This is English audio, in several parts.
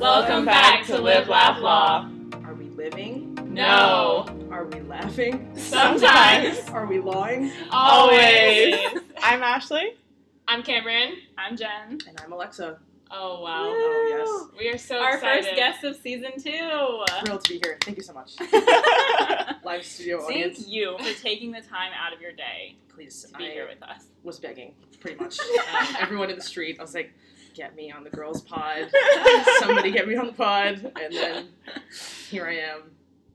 Welcome back to Live, Laugh, Law. Are we living? No. Are we laughing? Sometimes. Are we lawing? Always. I'm Ashley. I'm Cameron. I'm Jen. And I'm Alexa. Oh wow. Oh yes, We are so Our excited. first guest of season two. yes. Thrilled to be here. Thank you so much. Live studio Thank audience. you for taking the time out of your day Please. to be I here with us. was begging, pretty much. Um, everyone in the street. I was like, get me on the girls' pod. Somebody get me on the pod. And then here I am.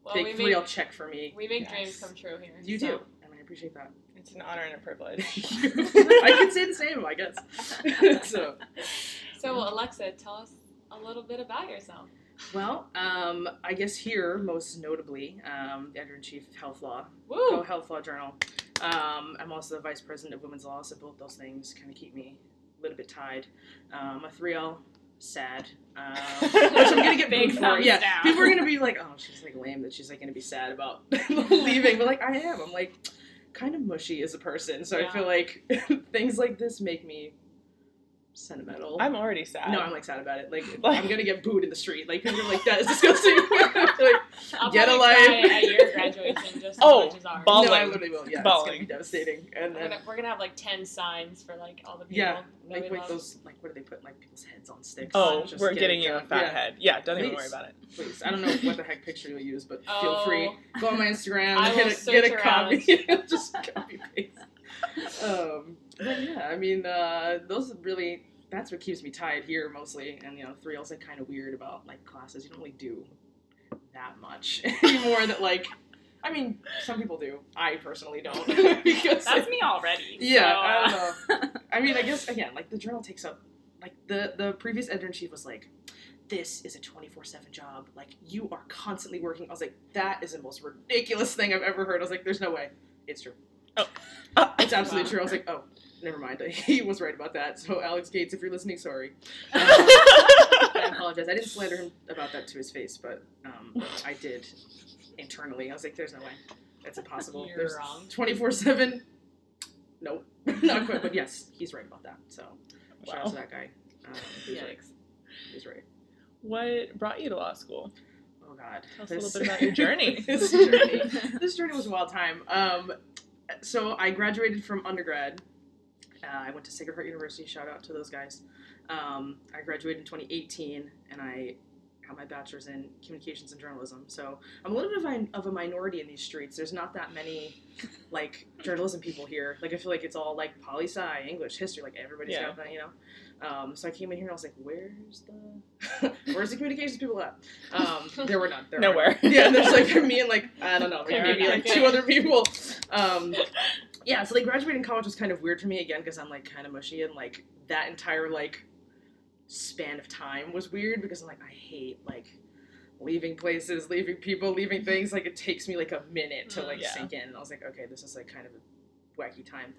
Well, Big we three make, will check for me. we make Yes. dreams come true here. You so. do. And I appreciate that. It's an honor and a privilege. I could say the same, I guess. so, So Alexa, tell us a little bit about yourself. well, um, I guess here, most notably, um, the editor in chief of Health Law, Go Woo! Health Law Journal. Um, I'm also the vice president of Women's Law, so both those things kind of keep me a little bit tied. Um, a 3L, sad. Um, which I'm gonna get Big for. Yeah, down. people are gonna be like, "Oh, she's like lame that she's like gonna be sad about leaving," but like I am. I'm like kind of mushy as a person, so I feel like things like this make me sentimental. I'm already sad. no, I'm like sad about it. Like, Like- I'm gonna get booed in the street. Like people are like, "That is disgusting." like, I'll Get a life. at your graduation just as Oh, much as ours. ball- no, I literally will. Yeah, it's gonna be devastating. And We're then gonna, we're gonna have like ten signs for like all the people. Yeah, like we like those like what do they put like people's heads on sticks? Oh, Just we're get getting you a done. fat yeah, head. Yeah, don't even worry about it. Please, I don't know what the heck picture you'll use, but feel Oh. free. Go on my Instagram, I will get a, search get a copy, just copy paste. Um, but yeah, I mean, uh, those really that's what keeps me tied here mostly, and you know, three also kind of weird about like classes. You don't really do that much anymore. That like, I mean, some people do. I personally don't because That's me already. Yeah, so, I uh, don't know. I mean, I guess again, like the journal takes up like the the previous editor in chief was like, "This is a twenty four seven job. Like you are constantly working." I was like, "That is the most ridiculous thing I've ever heard." I was like, "There's no way. It's true. Uh, It's absolutely true." I was like, "Oh, never mind. He was right about that." So Alex Gates, if you're listening, sorry. Um, I apologize. I didn't slander him about that to his face, but um, I did internally. I was like, "There's no way. That's impossible." You're There's wrong. Twenty four seven. Nope, not quite. But yes, he's right about that. So shout out to that guy. Um, he's right. He's right. what brought you to law school? Oh God. Tell us a little bit about your journey. this journey. This journey was a wild time. Um, so I graduated from undergrad. Uh, I went to Sacred Heart University. Shout out to those guys. Um, I graduated in 2018, and I got my bachelor's in communications and journalism. So I'm a little bit of a, of a minority in these streets. There's not that many like journalism people here. Like I feel like it's all like poli sci, English, history. Like everybody's Yeah. got that, you know. Um, so I came in here and I was like, "Where's the where's the communications people at?" Um, there were none. There Nowhere. none. Yeah, and there's like me and like I don't know, like maybe like two other people. Um, yeah, so like graduating college was kind of weird for me again because I'm like kind of mushy and like that entire like span of time was weird because I'm like I hate like leaving places, leaving people, leaving things. Like it takes me like a minute to Mm, like yeah. sink in. And I was like, okay, this is like kind of a wacky time.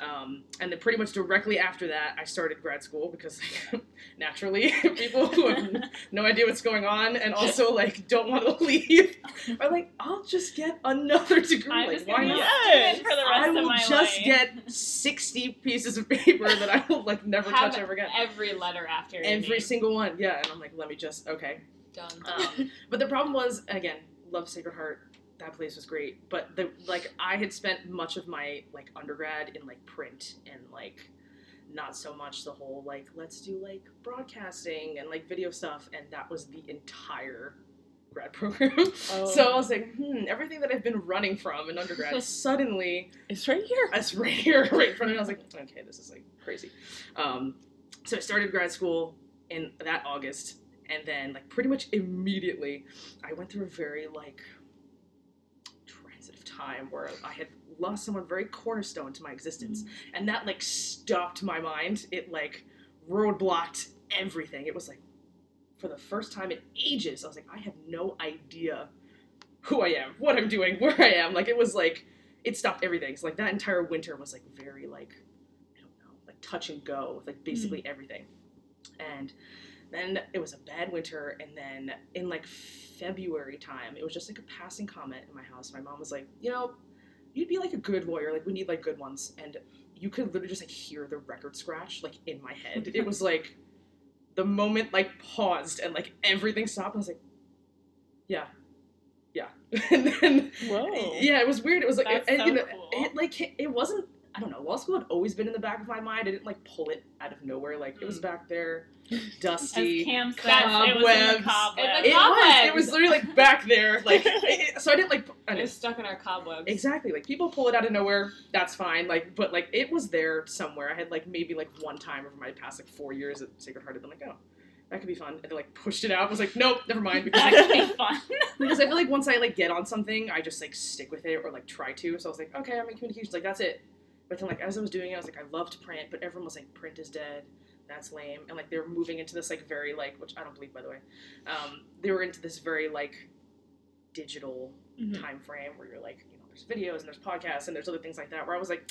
Um, and then pretty much directly after that, I started grad school because like, naturally people who have no idea what's going on and also like don't want to leave are like, I'll just get another degree. I'm like, why not? Yes. for the rest I will just life. get 60 pieces of paper that I will like never Have touch ever again. every letter after Every name. single one, yeah. And I'm like, let me just okay. done. Um, but the problem was, again, love Sacred Heart. That place was great, but the like I had spent much of my like undergrad in like print and like not so much the whole like let's do like broadcasting and like video stuff, and that was the entire grad program. Oh. So I was like, hmm, everything that I've been running from in undergrad suddenly It's right here. it's right here, right in front of me. I was like, okay, this is like crazy. Um, so I started grad school in that August, and then like pretty much immediately, I went through a very like time where I had lost someone very cornerstone to my existence, and that like stopped my mind. It like roadblocked everything. It was like for the first time in ages, I was like, I have no idea who I am, what I'm doing, where I am. Like it was like it stopped everything. So like that entire winter was like very like I don't know, like touch and go with like basically hmm. everything. And then it was a bad winter, and then in like February time, it was just like a passing comment in my house. My mom was like, you know, you'd be like a good lawyer. Like we need like good ones, and you could literally just like hear the record scratch like in my head. It was like the moment like paused and like everything stopped, I was like, yeah, yeah. and then Whoa. yeah, it was weird. It was like, and, so you know, cool. it like it, it wasn't. I don't know. Law school had always been in the back of my mind. I didn't like pull it out of nowhere. Like it was Mm. back there, As dusty. Cam said, it was in the Cobwebs. cobwebs. It was. It was literally like back there. Like it- so, I didn't like. I It didn't, was stuck in our cobwebs. Exactly. Like people pull it out of nowhere. That's fine. Like, but like it was there somewhere. I had like maybe like one time over my past like four years at Sacred Heart. I've been like, oh, that could be fun, and then like pushed it out. I was like, nope, never mind. Because That could be fun. because I feel like once I like get on something, I just like stick with it or like try to. So I was like, okay, I'm in communications. Like that's it. But then like as I was doing it, I was like, I love to print, but everyone was like, print is dead. That's lame. And like they were moving into this like very like, which I don't believe by the way. Um, they were into this very like digital Mhm. time frame where you're like, you know, there's videos and there's podcasts and there's other things like that. Where I was like,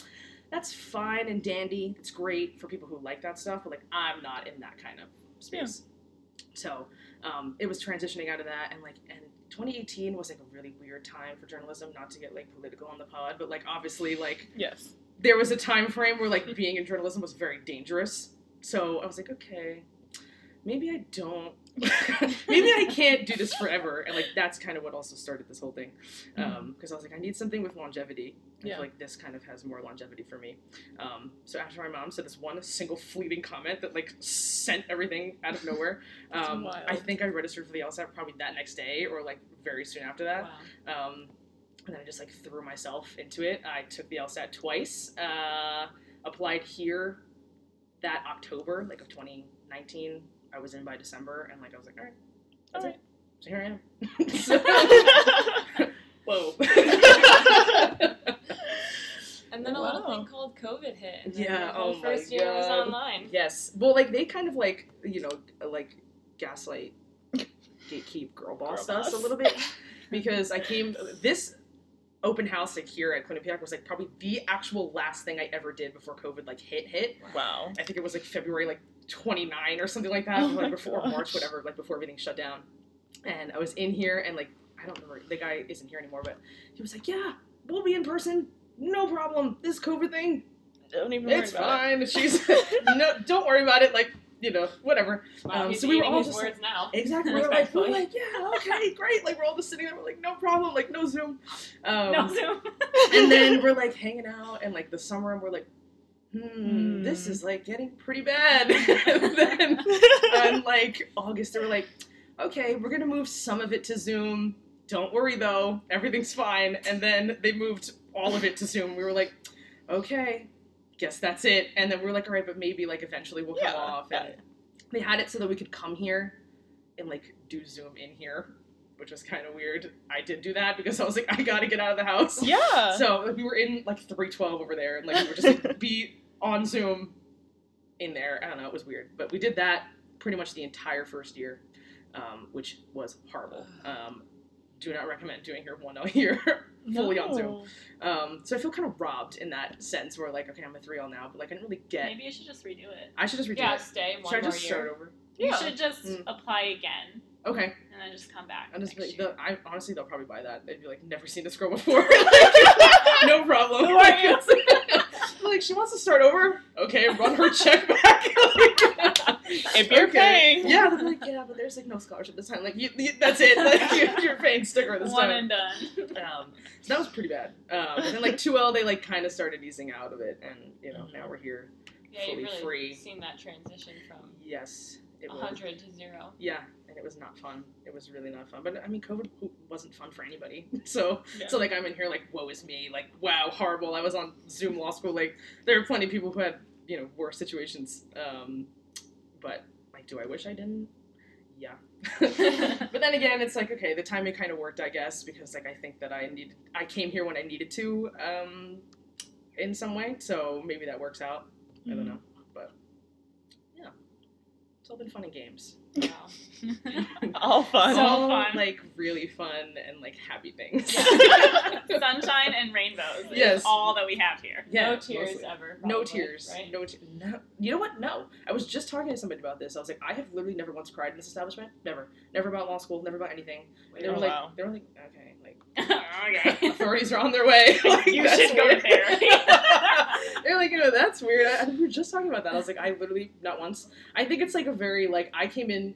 that's fine and dandy. It's great for people who like that stuff, but like I'm not in that kind of space. So um, it was transitioning out of that, and like, and 2018 was like a really weird time for journalism. Not to get like political on the pod, but like obviously like Yes. There was a time frame where like being in journalism was very dangerous. So I was like, okay, maybe I don't. maybe I can't do this forever, and like that's kind of what also started this whole thing. Because I was like, I need something with longevity. I Yeah. feel like this kind of has more longevity for me. Um, so after my mom said this one single fleeting comment that like sent everything out of nowhere, um. I think I registered for the LSAT probably that next day or like very soon after that. Wow. And then I just like threw myself into it. I took the LSAT twice. Uh, applied here that October, like of 2019. I was in by December, and like I was like, all right, that's All right. it. So here I am. Whoa. And then a little Wow. thing called COVID hit. And Yeah, oh my first year was online. yes. Well, like they kind of like you know like gaslight, gatekeep, girl boss us a little bit because I came this open house like here at Quinnipiac was like probably the actual last thing I ever did before COVID like hit hit. wow. I think it was like February like 29 or something like that, Oh like before gosh. March, whatever, like before everything shut down. And I was in here and like I don't remember the guy isn't here anymore, but he was like, "Yeah, we'll be in person, no problem. This COVID thing, Don't even worry it's about fine." And she's no, don't worry about it. Like you know, whatever. Wow, Um, so we were all just words now. Exactly. We were like, we were like, yeah, okay, great. Like we're all just sitting there. We're like, no problem. Like no Zoom. Um, no Zoom. and then we're like hanging out and like the summer and we're like hmm, Hmm. this is like getting pretty bad and then on like august they were like okay we're gonna move some of it to zoom don't worry though everything's fine and then they moved all of it to zoom we were like okay guess that's it and then we were like all right but maybe like eventually we'll Yeah, come off and they had it so that we could come here and like do zoom in here which was kind of weird i did do that because i was like i gotta get out of the house yeah. so like, we were in like 312 over there, and like we were just like be on Zoom in there. I don't know, it was weird, but we did that pretty much the entire first year, um, which was horrible. Um, do not recommend doing your one a year fully on Zoom. Um, so I feel kind of robbed in that sense, where like okay, I'm a 3L now, but like I didn't really get. Maybe you should just redo it. I should just redo Yeah, it. Yeah, stay one Should I more just year. start over? You Yeah. should just Mm. apply again Okay, and then just come back. Just the, I honestly they'll probably buy that. They'd be like, never seen this girl before. no problem. Who are you? like she wants to start over. Okay, run her check back. If you're paying. yeah, they'll be like, yeah, but there's like no scholarship this time. Like, you, you, that's it. Like, you, you're paying sticker this One time. and done. Um, so that was pretty bad. Um, and then like 2L, they like kind of started easing out of it, and you know now we're here. Yeah, fully you've really free. seen that transition from Yes, it was. 100 to zero. Yeah, and it was not fun. It was really not fun. But I mean, COVID wasn't fun for anybody. So, Yeah. so like I'm in here like, woe is me. Like, wow, horrible. I was on Zoom law school. Like, there are plenty of people who had you know worse situations. Um, but like, do I wish I didn't? Yeah. but then again, it's like okay, the timing kind of worked, I guess, because like I think that I needed, I came here when I needed to, um, in some way. So maybe that works out. I don't Mhm. know, it's all been fun and games. Wow. All fun. So all fun. like really fun and like happy things. Sunshine and rainbows Yes. is all that we have here. Yeah, no tears mostly. ever. No tears. Right? No, te- no. You know what? No. I was just talking to somebody about this. I was like, I have literally never once cried in this establishment. Never. Never about law school. Never about anything. Wait, They were Oh, like, wow. they were like, okay, like oh, okay. authorities are on their way. Like, you that's should go to weird. therapy. They're like, you know, that's weird. I, we were just talking about that. I was like, I literally not once. I think it's like a very like I came in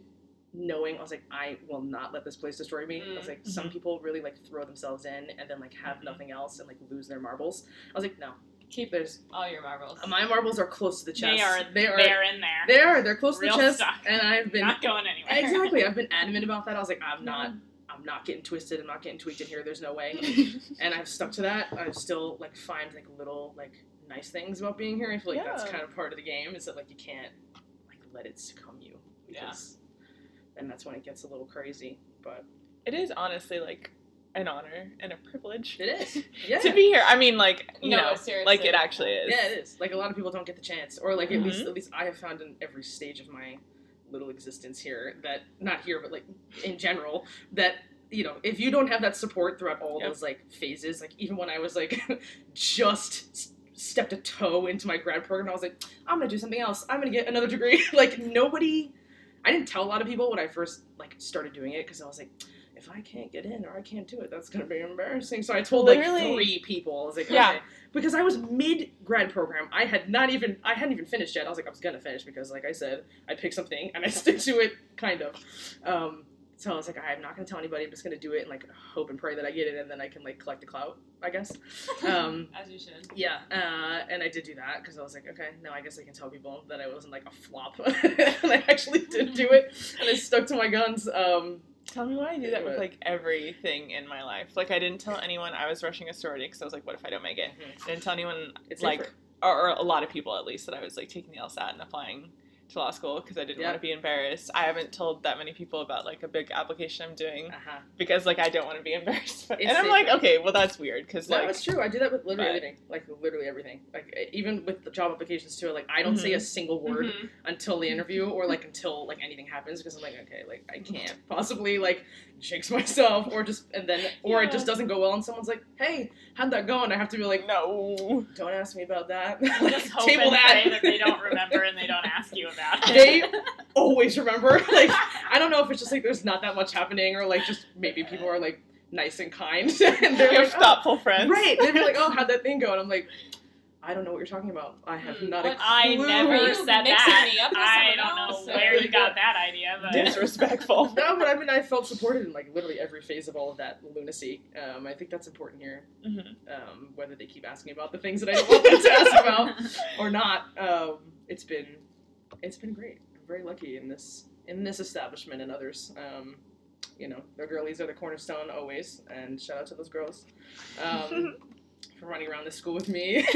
knowing I was like I will not let this place destroy me. I was like some Mhm. people really like throw themselves in and then like have Mhm. nothing else and like lose their marbles. I was like no, Keep there's all your marbles. my marbles are close to the chest. They are They are. they're in there. They are. They're close Real to the chest, stuck. and I've been not going anywhere. exactly. I've been adamant about that. I was like, I'm not. I'm not getting twisted. I'm not getting tweaked in here. There's no way. and I've stuck to that. I still like find like little like nice things about being here. I feel like that's kind of part of the game. Is that like you can't like let it succumb you because then that's when it gets a little crazy. But it is honestly like an honor and a privilege it is. Yeah. to be here. I mean, like you No, know, seriously. like it actually is. Yeah, it is. Like a lot of people don't get the chance, or like at least Mhm. at least I have found in every stage of my little existence here that not here, but like in general that you know if you don't have that support throughout all Yep. those like phases, like even when I was like just s- stepped a toe into my grad program, I was like, I'm gonna do something else. I'm gonna get another degree. like nobody. I didn't tell a lot of people when I first like started doing it because I was like. If I can't get in or I can't do it, that's gonna be embarrassing. So I told like Literally. three people. I was like, Yeah. okay, because I was mid grad program. I had not even I hadn't even finished yet. I was like I was gonna finish because like I said I picked something and I stick to it kind of. Um, so I was like I'm not gonna tell anybody. I'm just gonna do it and like hope and pray that I get it and then I can like collect the clout. I guess. Um, As you should. yeah, uh, and I did do that because I was like, okay, now I guess I can tell people that I wasn't like a flop, and I actually did do it, and I stuck to my guns. Um, Tell me why I do that with like everything in my life. Like I didn't tell anyone I was rushing a sorority because I was like, what if I don't make it? I didn't tell anyone It's like, or, or a lot of people at least that I was like taking the LSAT and applying to law school because I didn't Yeah. want to be embarrassed. I haven't told that many people about like a big application I'm doing uh-huh. because like I don't want to be embarrassed. It's and I'm like, okay, well that's weird because No, like it's true. I do that with literally but- everything, like literally everything. Like even with the job applications too. Like I don't say a single word Mhm. until the interview or like until like anything happens because I'm like, okay, like I can't possibly like jinx myself or just and then or it just doesn't go well and someone's like, hey, how'd that go? And I have to be like, no. don't ask me about that. Like just hope table that. that they don't remember and they don't ask you about it. They always remember. Like I don't know if it's just like there's not that much happening or like just maybe people are like nice and kind and they're You like, have "Oh, thoughtful friends. Right. They'd be like, "Oh, how'd that thing go?" And I'm like, "I don't know what you're talking about. I have Hmm, not a clue." I never you said that. up I don't know else? where you got that idea, but Disrespectful. No, but I mean, I felt supported in like literally every phase of all of that lunacy. Um, I think that's important here. hmm Um, whether they keep asking about the things that I don't want them to ask about or not, um, it's been it's been great. I'm very lucky in this in this establishment and others. Um, you know, the girlies are the cornerstone always, and shout out to those girls um, for running around this school with me.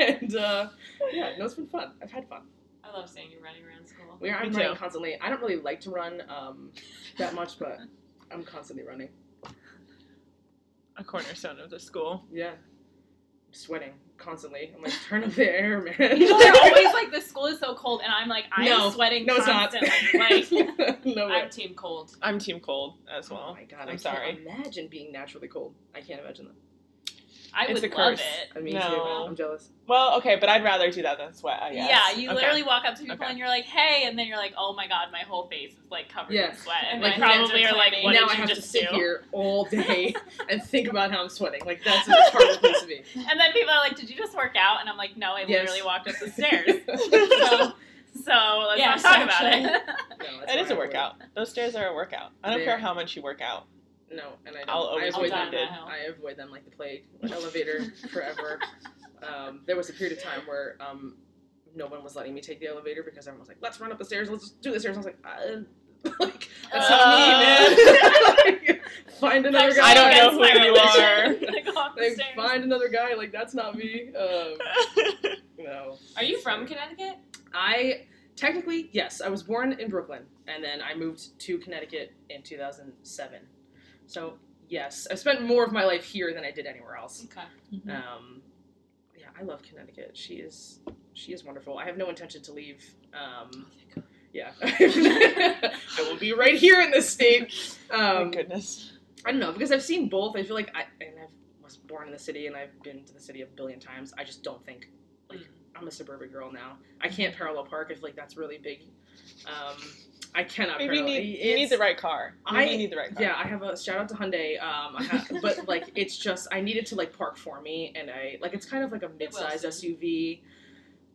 and uh, yeah, no, it's been fun. I've had fun. I love seeing you running around school. We are, I'm Me running too. constantly. I don't really like to run um, that much, but I'm constantly running. A cornerstone of the school. Yeah. I'm sweating constantly. I'm like, turn up the air, man. People are always like, "The school is so cold," and I'm like, "I'm No. sweating no, it's not. Like, no. I'm team cold. I'm team cold as oh well. Oh my god, I'm I can't sorry. imagine being naturally cold. I can't imagine that. I It's would a love curse. it. Uh, I mean, No. too. I'm jealous. Well, okay, but I'd rather do that than sweat. I guess. Yeah, you Okay. literally walk up to people Okay. and you're like, "Hey," and then you're like, "Oh my god, my whole face is like covered Yeah. in sweat," and Like, they my hands probably are are like, clammy. "What now did I you have to just sit do?" here all day and think about how I'm sweating. Like that's a horrible place to be. And then people are like, "Did you just work out?" And I'm like, "No, I Yes. literally walked up the stairs." no, so let's Yeah, not talk about actually. it. that's It is a workout. Those stairs are a workout. I don't They care how much you work out. Avoid- No, and I don't. I'll I avoid them. on. I avoid them like the plague. Elevator forever. Um, there was a period of time where um, no one was letting me take the elevator because everyone was like, "Let's run up the stairs. Let's do the stairs." I was like, uh, "Like that's Uh, not me, man. Like, find another guy." I don't know who you religion. are. Like, go up the Like, find another guy. Like that's not me. Um, no. Are you from Connecticut? I technically yes, I was born in Brooklyn and then I moved to Connecticut in 2007. So yes, I spent more of my life here than I did anywhere else. Okay. Mm-hmm. Um, yeah, I love Connecticut. She is she is wonderful. I have no intention to leave. Um, yeah, I will be right here in this state. Thank Um, goodness. I don't know because I've seen both. I feel like I and I was born in the city and I've been to the city a billion times. I just don't think like I'm a suburban girl now. I can't parallel park. I feel like that's really big. Um, I cannot. Maybe you need, you need the right car. Maybe I- need the right car. Yeah, I have a shout out to Hyundai. Um, I ha- but like it's just I needed to like park for me, and I like it's kind of like a mid-sized will soon. SUV.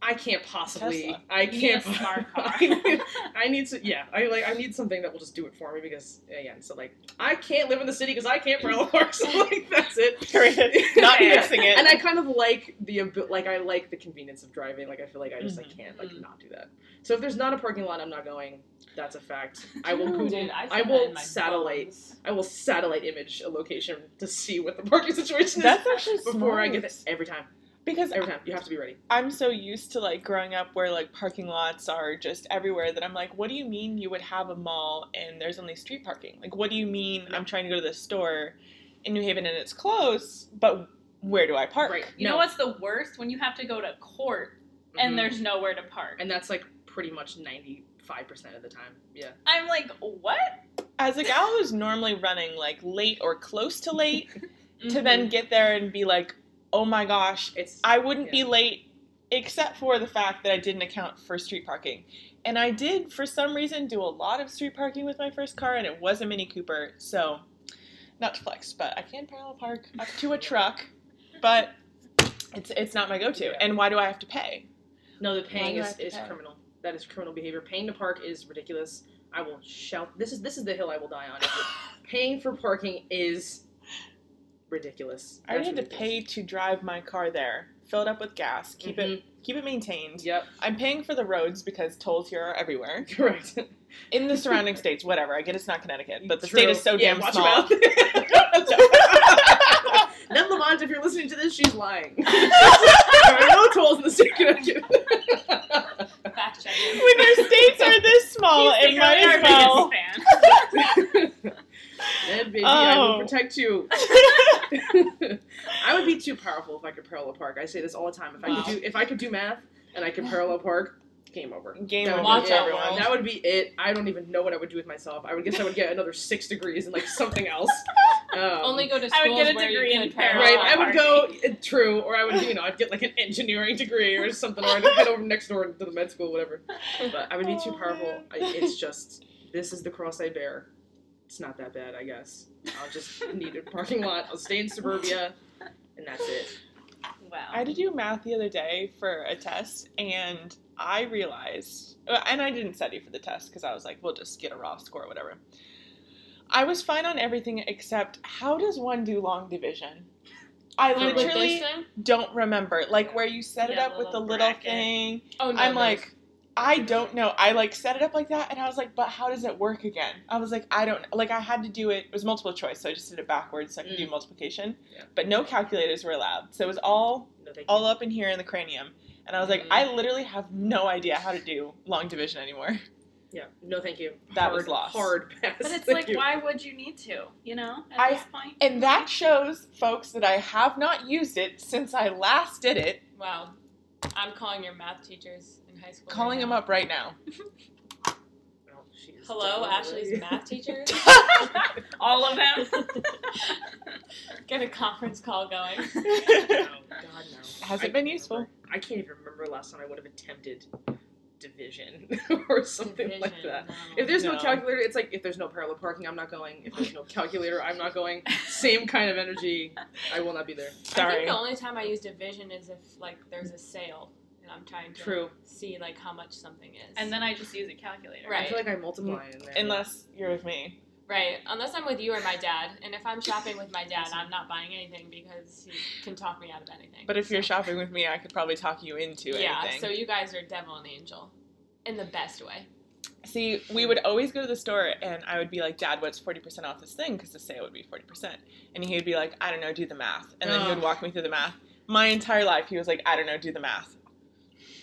I can't possibly. Tesla. I can't. a smart car. I need, I need to. Yeah, I like. I need something that will just do it for me because again, so like I can't live in the city because I can't parallel park. So like that's it. Period. Not Yeah. mixing it. And I kind of like the abi- like I like the convenience of driving. Like I feel like I just Mhm. I can't like Mhm. not do that. So if there's not a parking lot, I'm not going. That's a fact. I will Google. Dude, I, I, will satellite. bones. I will satellite image a location to see what the parking situation is That's actually before I get smart. there. Every time. Because Every time. You have to be ready. I'm so used to like growing up where like parking lots are just everywhere that I'm like, what do you mean you would have a mall and there's only street parking? Like, what do you mean I'm trying to go to the store in New Haven and it's close, but where do I park? Right. You no. know what's the worst? When you have to go to court and Mhm. there's nowhere to park. and that's like pretty much 95% of the time. Yeah. I'm like, what? As a gal who's normally running like late or close to late, to Mm-hmm. then get there and be like, oh my gosh, It's I wouldn't be late except for the fact that I didn't account for street parking. And I did, for some reason, do a lot of street parking with my first car, and it was a Mini Cooper. So, not to flex, but I can parallel park up to a truck, but it's it's not my go-to. Yeah. And why do I have to pay? No, the paying is, is pay? criminal. That is criminal behavior. Paying to park is ridiculous. I will shout. This is this is the hill I will die on. Paying for parking is ridiculous. I That's need to pay to drive my car there, fill it up with gas, keep it Mhm. keep it maintained. Yep. I'm paying for the roads because tolls here are everywhere. Correct. In the surrounding states, whatever. I get it's not Connecticut, but the True. state is so Yeah, damn watch small. Your mouth. Ned Lamont, if you're listening to this, she's lying. there are no tolls in the state of Connecticut. Fact checking. when your states are this small, He's it might as well. Biggest fan. Ned, baby, I will Oh. protect you. I would be too powerful if I could parallel park. I say this all the time. If I could do if I could do math and I could parallel park, game over. Game over, Watch out, everyone. That would be it. I don't even know what I would do with myself. I would guess I would get another six degrees in like something else. Um, Only go to school. I would schools get a where degree you in can parallel right. I would go uh, true, or I would you know I'd get like an engineering degree or something, or I'd head over next door to the med school, whatever. But I would be too Oh, powerful. I, it's just this is the cross I bear. It's not that bad, I guess. I'll just need a parking lot. I'll stay in suburbia, and that's it. Wow. I had to do math the other day for a test, and I realized, uh, and I didn't study for the test because I was like, we'll just get a raw score or whatever. I was fine on everything except how does one do long division? I literally don't remember. Like where you set it up the with the little little bracket. thing. Oh no. I'm like, I don't know. I like set it up like that, and I was like, but how does it work again? I was like, I don't like. I had to do it. It was multiple choice, so I just did it backwards so I could do Mm. multiplication. Yeah. But no calculators were allowed, so it was all No, thank all up in here in the cranium. And I was like, Mhm. I literally have no idea how to do long division anymore. Yeah, no, thank you. That hard, was lost. Hard pass. but it's Thank like, you. why would you need to? You know, at I- this point. And that shows, folks, that I have not used it since I last did it. Wow. I'm calling your math teachers in high school. Calling right him up right now. Oh, Hello, Ashley's math teacher. All of them. Get a conference call going. No, God no. Has it I been useful? remember- I can't even remember last time I would have attempted division or something like that. no. If there's no. No. calculator, it's like if there's no parallel parking, I'm not going. If there's no calculator, I'm not going. Same kind of energy. I will not be there. I Sorry. think the only time I use division is if like there's a sale and I'm trying to True. see like how much something is. and then I just use a calculator. Right. I Right. feel like I multiply in there. Unless you're with me. right, unless I'm with you or my dad, and if I'm shopping with my dad, I'm not buying anything because he can talk me out of anything. But if you're shopping with me, I could probably talk you into yeah, anything. Yeah, so you guys are devil and angel, in the best way. See, we would always go to the store, and I would be like, "Dad, what's forty percent off this thing?" Because the sale would be forty percent, and he would be like, "I don't know, do the math," and then he would walk me through the math. My entire life, he was like, "I don't know, do the math."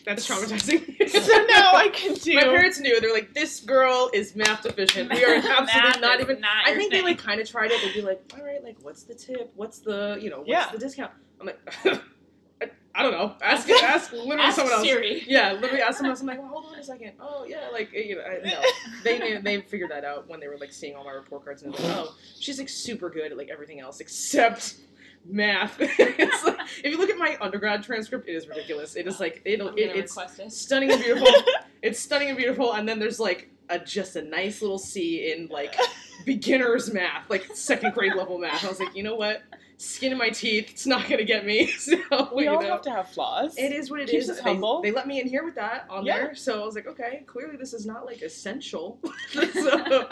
That's traumatizing. so now I can do. My parents knew. They're like, this girl is math deficient. We are absolutely not even. not I think they like kind of tried it. They'd be like, all right, like, what's the tip? What's the, you know, what's Yeah. the discount? I'm like, I, I don't know. Ask ask literally Ask someone else. Siri. Yeah, literally ask someone else. I'm like, well, hold on a second. Oh yeah, like eh, you know, I, no. They knew, they figured that out when they were like seeing all my report cards and they're like, oh, she's like super good at like everything else except math. like, if you look at my undergrad transcript, it is ridiculous. It is like it'll it, it's it. stunning and beautiful. it's stunning and beautiful, and then there's like a just a nice little C in like beginner's math, like second grade level math. I was like, you know what? skin in my teeth. It's not gonna get me. So We all know. have to have flaws. It is what it Keeps is. They- humble. They, let me in here with that on Yeah. there, so I was like, okay, clearly this is not like essential. so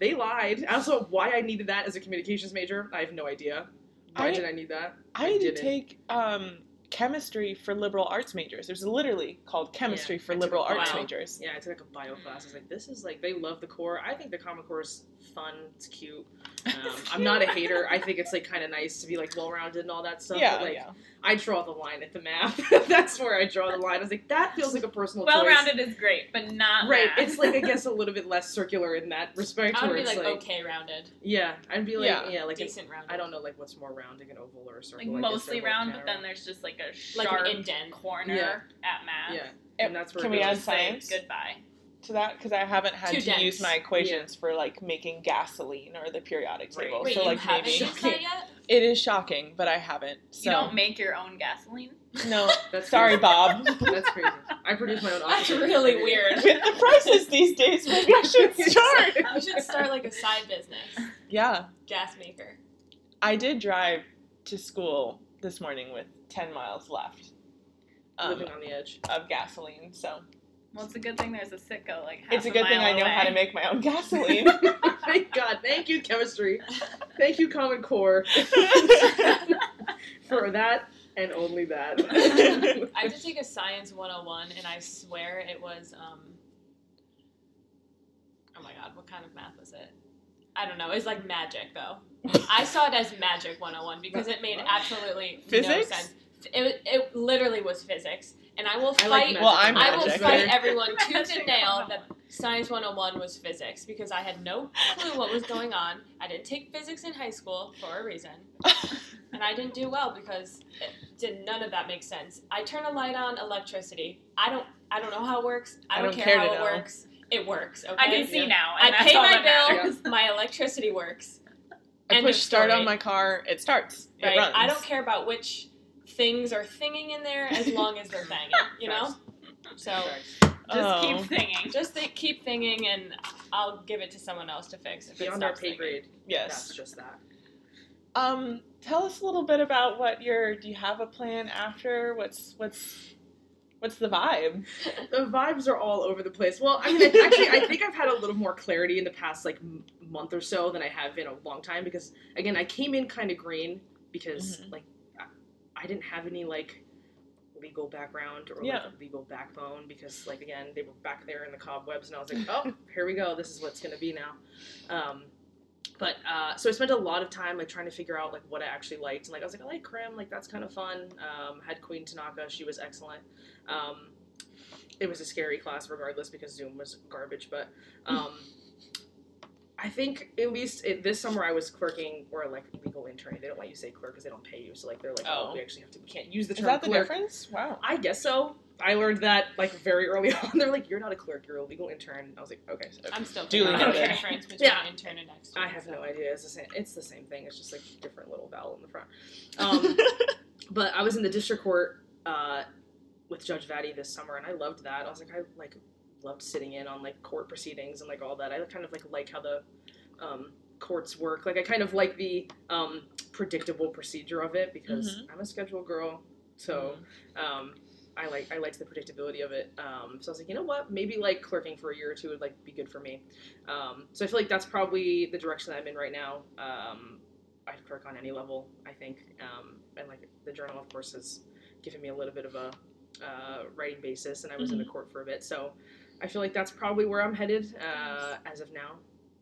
they lied. Also, why I needed that as a communications major, I have no idea. Why I- did I need that? I had to didn't. take um, chemistry for liberal arts majors. There's literally called chemistry Yeah, for I liberal a arts majors. Yeah, I took like a bio class. I was like, this is like they love the core. I think the Common Core is fun. It's cute. Um, I'm not a hater. I think it's like kind of nice to be like well rounded and all that stuff. yeah, but, like, yeah. I draw the line at the math. That's where I draw the line. I was like, that feels like a personal Well choice. rounded is great, but not Right. math. It's like I guess a little bit less circular in that respect. I would where be it's like, like okay rounded, Yeah, I'd be like, yeah, Yeah. like an- decent rounded. I don't know, like what's more round, like an oval or a circle. like I mostly round, but then there's just like a like sharp an indent. corner Yeah. at math. yeah, and that's where can we goes. add Just say science? goodbye. To that because I haven't had Two to dents. use my equations for like making gasoline or the periodic Right. table. Wait, so you like haven't maybe used that yet? it is shocking, but I haven't. So You don't make your own gasoline. no. That's Sorry, crazy. Bob. That's crazy. I produce my own. That's really weird. With the prices these days, maybe I should start. I should start like a side business, Yeah, gas maker. I did drive to school this morning with ten miles left um, Living on the edge. of gasoline. So Well, it's a good thing there's a Citgo like half it's a good thing I mile know how to make my own gasoline. Thank God. Thank you, chemistry. Thank you, Common Core, for that and only that. I had to take a science 101, and I swear it was. um Oh my god, what kind of math was it? I don't know. It's like magic, though. I saw it as magic 101 because it made absolutely no Physics? sense. It, it literally was physics, and I will I fight. like magic. Well, I'm I will magic. fight everyone tooth and nail that Science 101 was physics because I had no clue what was going on. I didn't take physics in high school for a reason. And I didn't do well because it did none of that make sense. I turn a light on, electricity. I don't I don't know how it works. I, don't, care, how it know. works. It works, okay? I can see Yeah. now. I that's pay all my bill, my electricity works. I End push start on my car, it starts. It Right? runs. I don't care about which things are thinging in there as long as they're banging, you know? So Just Oh. keep thinging. just think, keep thinging, and I'll give it to someone else to fix if it Beyond our pay thinking. grade. That's Yes. just that. Um, tell us a little bit about what your. Do you have a plan after? What's what's what's the vibe? The vibes are all over the place. Well, I mean, I- actually, I think I've had a little more clarity in the past like m- month or so than I have in a long time because, again, I came in kind of green because Mhm. like I, didn't have any like legal background or Yeah. like legal backbone because like again they were back there in the cobwebs and I was like, oh, here we go. This is what's gonna be now. Um, but uh, so I spent a lot of time like trying to figure out like what I actually liked and like I was like I like Crim like that's kind of fun. Um, had Queen Tanaka, she was excellent. Um, it was a scary class regardless because Zoom was garbage, but um, I think at least it, this summer I was clerking or like legal intern. They don't let you say clerk because they don't pay you, so like they're like, oh, Oh. we actually have to, we can't use the term. Is term that the clerk. difference? Wow. I guess so. I learned that like very early on. They're like, you're not a clerk, you're a legal intern. I was like, okay. So I'm still Duly figuring out the noted. difference between Yeah. intern and next. I have no idea. It's the same. It's the same thing. It's just like different little vowel in the front. Um, but I was in the district court uh, with Judge Vatti this summer, and I loved that. I was like, I like loved sitting in on like court proceedings and like all that. I kind of like like how the um, courts work. Like I kind of like the um, predictable procedure of it because I'm a scheduled girl, so um, I like I liked the predictability of it. Um, so I was like, you know what, maybe like clerking for a year or two would like be good for me. Um, so I feel like that's probably the direction that I'm in right now. Um, I'd clerk on any level, I think, um, and like the journal, of course, has given me a little bit of a uh, writing basis, and I was in the court for a bit, so I feel like that's probably where I'm headed uh, as of now.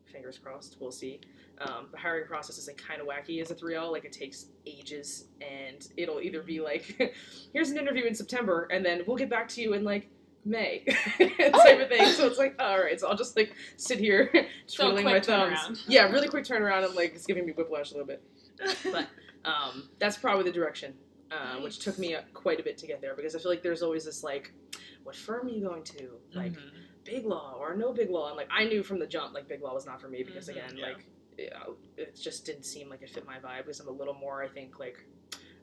Fingers crossed, we'll see. Um, the hiring process is like kind of wacky as a 3L. Like it takes ages, and it'll either be like, here's an interview in September, and then we'll get back to you in like May type of thing. So it's like, all right, so I'll just like sit here So twiddling my thumbs. turnaround. Yeah, really quick turnaround, and like it's giving me whiplash a little bit. But um, that's probably the direction, uh, which took me uh, quite a bit to get there because I feel like there's always this like, what firm are you going to? Like Mhm. big law or no big law, and like I knew from the jump like big law was not for me because Mhm, again yeah. like yeah, it just didn't seem like it fit my vibe because I'm a little more I think like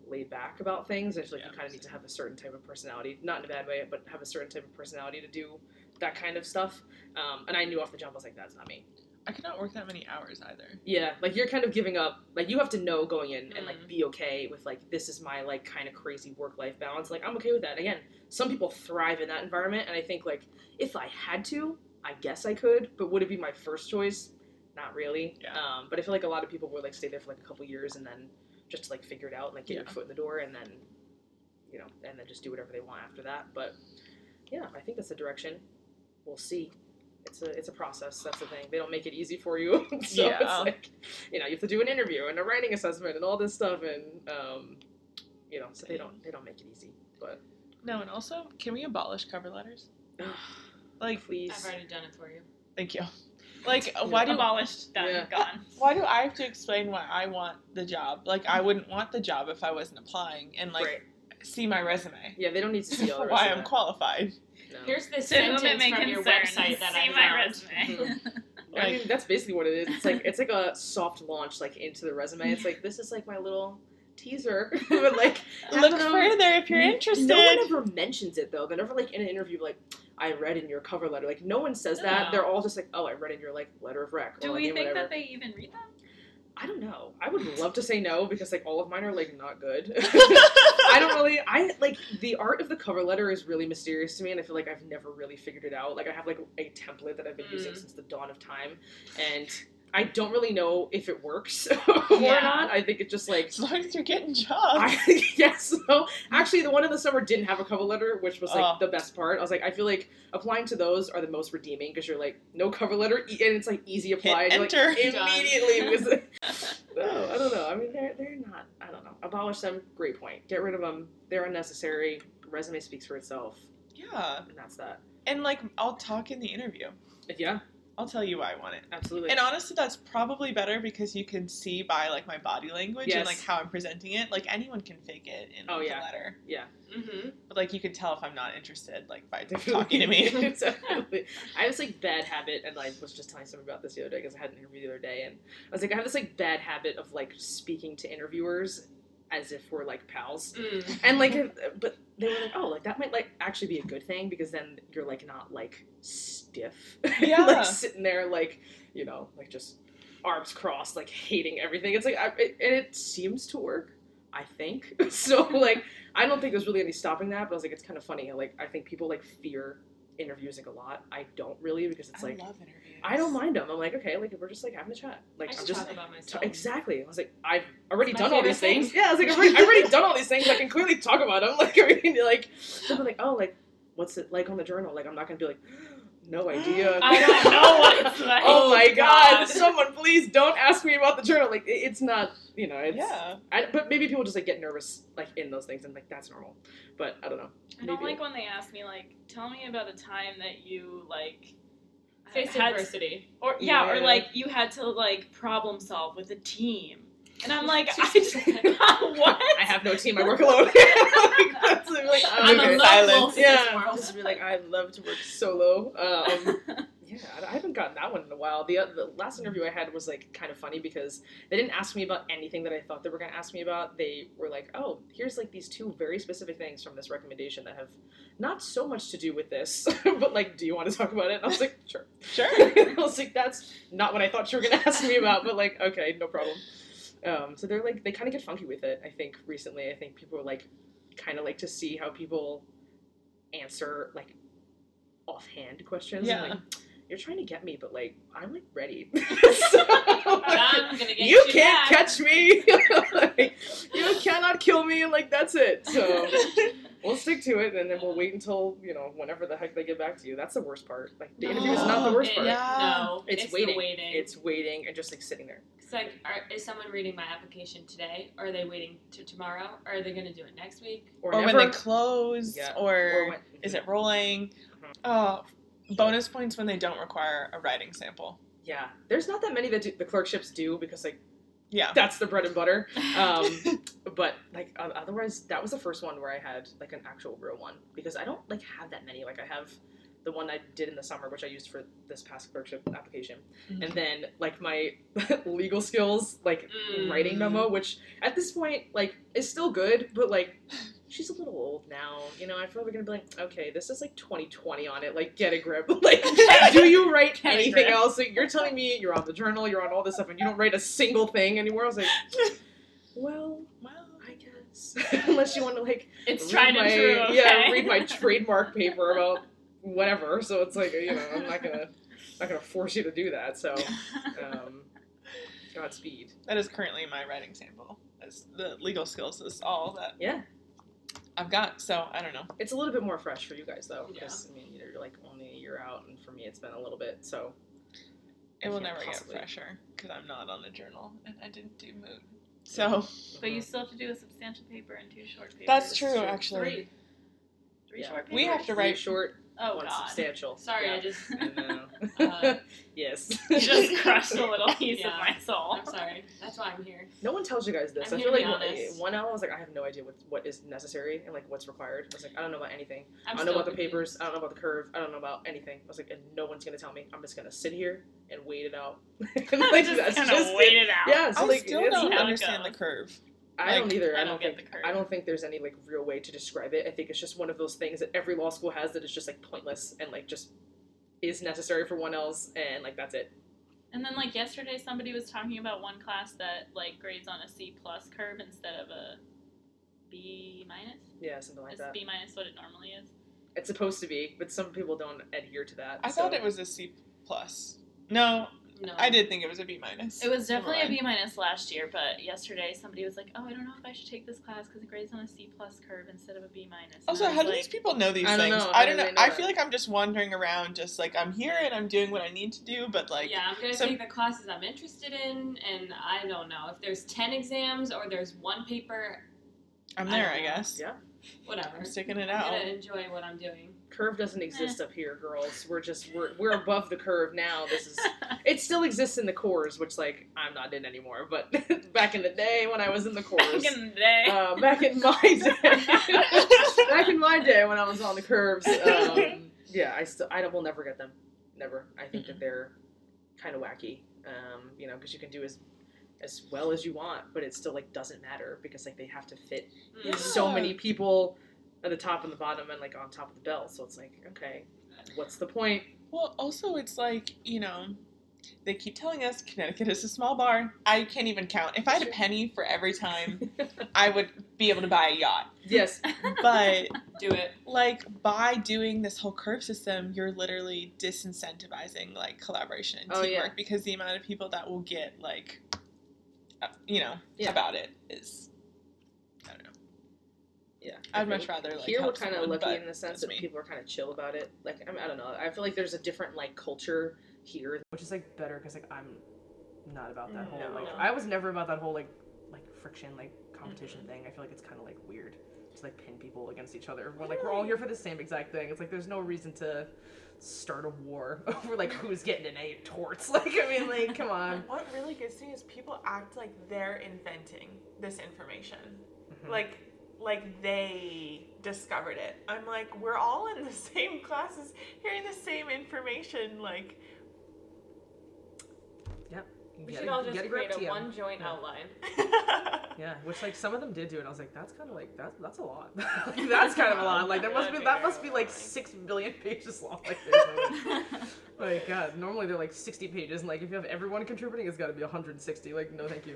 laid back about things. I feel like Yeah. you kind of need to have a certain type of personality, not in a bad way, but have a certain type of personality to do that kind of stuff. Um, and I knew off the jump I was like, that's not me. I cannot work that many hours either. Yeah, like you're kind of giving up. Like you have to know going in and like Mm. be okay with like this is my like kind of crazy work life balance. Like I'm okay with that. Again, some people thrive in that environment, and I think like if I had to, I guess I could. But would it be my first choice? Not really. Yeah. Um, but I feel like a lot of people would like stay there for like a couple years and then just like figure it out, and, like get your foot in the door, and then you know, and then just do whatever they want after that. But yeah, I think that's the direction. We'll see. It's a it's a process. That's the thing. They don't make it easy for you. so Yeah. it's like you know you have to do an interview and a writing assessment and all this stuff and um, you know so they don't they don't make it easy. But No, and also, can we abolish cover letters? Like, please, I've already done it for you. thank you. Like, why do Abolished, done, Yeah. gone. why do I have to explain why I want the job? Like, I wouldn't want the job if I wasn't applying and like right? see my resume. Yeah, they don't need to see all the why of I'm qualified. No. Here's this To whom sentence it may from your website that see I my found. resume. I mean, that's basically what it is. It's like it's like a soft launch like into the resume. It's like this is like my little teaser, but like Look of them- further if you're interested. No one ever mentions it though. They're never like in an interview like I read in your cover letter. Like no one says that. They're all just like, oh, I read in your like letter of rec. Do like, we think whatever. that they even read them? I don't know. I would love to say no because like all of mine are like not good. I don't really. I like the art of the cover letter is really mysterious to me, and I feel like I've never really figured it out. Like I have like a template that I've been using Mm. since the dawn of time, and I don't really know if it works or Yeah. not. I think it's just like As long as you're getting jobs. I, yes. So actually, the one in the summer didn't have a cover letter, which was like Oh. the best part. I was like, I feel like applying to those are the most redeeming because you're like no cover letter, and it's like easy apply. and you're, like, enter. Immediately. Because, no, I don't know. I mean, they're they're not. I don't know. Abolish them. Great point. Get rid of them. They're unnecessary. Resume speaks for itself, yeah. and that's that. And like, I'll talk in the interview. Yeah, I'll tell you why I want it. absolutely. And honestly, that's probably better because you can see by like my body language Yes. and like how I'm presenting it. Like anyone can fake it in Oh, yeah. a letter, Mm-hmm. but like you can tell if I'm not interested like by talking to me. I have this like bad habit, and I was just telling someone about this the other day because I had an interview the other day, and I was like, I have this like bad habit of like speaking to interviewers as if we're like pals, Mm. and like, but they were like, oh, like that might like actually be a good thing because then you're like not like stiff, Yeah. like sitting there like you know like just arms crossed, like hating everything. It's like, I, it, and it seems to work. I think so. Like, I don't think there's really any stopping that, but I was like, it's kind of funny. Like, I think people like fear interviews like a lot. I don't really because it's I like love interviews. I don't mind them. I'm like, okay, like we're just like having a chat. Like, I I'm just talk about myself. exactly. I was like, I've already done all these favorite things. Yeah, I was like, I've already, I've already done all these things. I can clearly talk about them. Like, I mean, like, they're like, oh, like, what's it like on the journal? Like, I'm not gonna be like, no idea. I don't know what it's oh like. Oh my god. God. Someone please don't ask me about the journal. Like it- it's not, you know, it's Yeah. I, but maybe people just like get nervous like in those things and like that's normal. But I don't know. I don't Maybe. like when they ask me like, tell me about a time that you like faced adversity. or yeah, or like you had to like problem solve with a team, and I'm like, I what? I have no team. I work alone. like, like, I'm okay. a lone wolf in Yeah, just be like I love to work solo. Um, yeah, I- I haven't gotten that one in a while. The, the last interview I had was like kind of funny because they didn't ask me about anything that I thought they were going to ask me about. They were like, "Oh, here's like these two very specific things from this recommendation that have not so much to do with this, but like, do you want to talk about it?" And I was like, "Sure." Sure. I was like, "That's not what I thought you were going to ask me about," but like, okay, no problem. Um, so they're like, they kind of get funky with it. I think recently, I think people are like, kind of like to see how people answer like offhand questions. Yeah. Like, you're trying to get me, but like I'm like ready. So, get you you can't back. catch me. Like, you cannot kill me. Like that's it. So we'll stick to it, and then we'll wait until you know whenever the heck they get back to you. That's the worst part. Like the interview is not the worst It- part. No, It's, it's, waiting. Waiting. It's waiting and just like sitting there. It's like, are, is someone reading my application today? Or are they waiting to tomorrow? Or are they going to do it next week? Or, or when they close, Yeah. or, when- mm-hmm. is it rolling? Oh, bonus points when they don't require a writing sample. Yeah, there's not that many that do, the clerkships do because like Yeah. that's the bread and butter. Um, but like otherwise, that was the first one where I had like an actual real one because I don't like have that many. Like I have the one I did in the summer, which I used for this past clerkship application, Mhm. and then like my legal skills, like Mm. writing memo, which at this point like is still good, but like she's a little old now. You know, I'm probably gonna be like, okay, this is like 2020 on it. Like, get a grip. Like, do you write anything else? Like, you're telling me you're on the journal, you're on all this stuff, and you don't write a single thing anymore. I was like, well, Well, I guess unless you want to like It's tried my, and true. Okay? Yeah, read my trademark paper about whatever. So it's like you know, I'm not gonna not gonna force you to do that. So um, Godspeed. that is currently my writing sample. As the legal skills is all that Yeah, I've got. So I don't know. it's a little bit more fresh for you guys though, because I mean you're like only a year out, and for me it's been a little bit. So It will never possibly- get fresher because I'm not on the journal and I didn't do mood. So But you still have to do a substantial paper and two short papers. that's true, true. actually. Three. Three Yeah. short papers. We have to Three write- short, Oh one god. substantial. Sorry, Yeah. I just. I know. Uh, yes. You just crushed a little piece Yeah. of my soul. I'm sorry. That's why I'm here. No one tells you guys this. I'm I feel like be one, honest. one L I was like, I have no idea what what is necessary and like what's required. I was like, I don't know about anything. I'm I don't know still about the papers. I don't know about the curve. I don't know about anything. I was like, and no one's gonna tell me. I'm just gonna sit here and wait it out. And, like, just that's gonna just wait it. it out. Yeah, so I like, still don't understand the curve. I don't either. I I don't, don't get think the curve. I don't think there's any like real way to describe it. I think it's just one of those things that every law school has that is just like pointless and like just is necessary for one else and like that's it. And then like yesterday, somebody was talking about one class that like grades on a C plus curve instead of a B minus. Yeah, something like Is that. B minus what it normally is? It's supposed to be, but some people don't adhere to that. I so- thought it was a C plus. No, No. I did think it was a B minus. It was definitely a B minus last year, but yesterday somebody was like, "Oh, I don't know if I should take this class because the grades on a C plus curve instead of a B minus." Also, I was how do like, these people know these I don't things? know. I don't do know. know I feel like I'm just wandering around, just like I'm here and I'm doing what I need to do, but like, yeah, I'm gonna some- take the classes I'm interested in, and I don't know if there's ten exams or there's one paper. I'm there, don't I guess. Yeah. Whatever. I'm sticking it I'm out. gonna enjoy what I'm doing. Curve doesn't exist up here, girls. We're just we're we're above the curve now. This is it still exists in the cores, which like I'm not in anymore. But back in the day when I was in the cores, back in the day. uh, back in my day, back in my day when I was on the curves, um, yeah, I still I will never get them, never. I think that they're kind of wacky, um, you know, because you can do as as well as you want, but it still like doesn't matter because like they have to fit Mm. so many people at the top and the bottom and like on top of the bell. So it's like, okay, what's the point? Well, also, it's like, you know, they keep telling us Connecticut is a small bar. I can't even count. If I had a penny for every time, I would be able to buy a yacht. yes, But, Do it. like, by doing this whole curve system, you're literally disincentivizing, like, collaboration and Oh, teamwork yeah. because the amount of people that will get, like, uh, you know, Yeah. about it is. I don't know. yeah. I'd much rather, like, Here we're kind of lucky in the sense that me. people are kind of chill about it. Like I, mean, I don't know. I feel like there's a different like culture here, which is like better because like I'm not about that whole No. like I was never about that whole like like friction like competition thing. I feel like it's kind of like weird to like pin people against each other. When like we're all here for the same exact thing. It's like there's no reason to start a war over like who's getting an A in torts. Like I mean like come on. What really gets me is people act like they're inventing this information. Mhm. Like like they discovered it. I'm like, we're all in the same classes hearing the same information, like Yeah. We should a- all just get a create a one joint Yeah. outline. Yeah, which like some of them did do it. I was like, that's kind of like that's that's a lot. Like, that's kind of a lot. Like that must be that must be like six billion pages long. Like, there's like God, normally they're like sixty pages, and like if you have everyone contributing, it's got to be 160. Like no, thank you.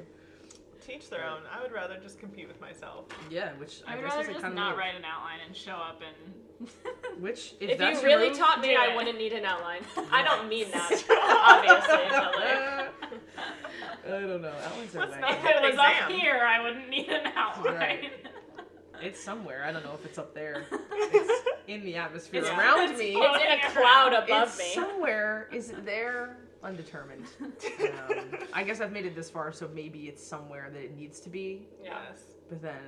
Teach their own. I would rather just compete with myself. Yeah, which I, I would guess rather is like just kind not of write an outline and show up and. Which if, If that's you your really move- taught me, do I it. wouldn't need an outline. I don't mean that, obviously, but like. I don't know. Outlines are Let's not If it was Exam. up here, I wouldn't need an outline. Right. It's somewhere. I don't know if it's up there. It's in the atmosphere It's- around it's me. It's in a cloud above it's me. somewhere. Is it there? Undetermined. Um, I guess I've made it this far, so maybe it's somewhere that it needs to be. Yes. But then,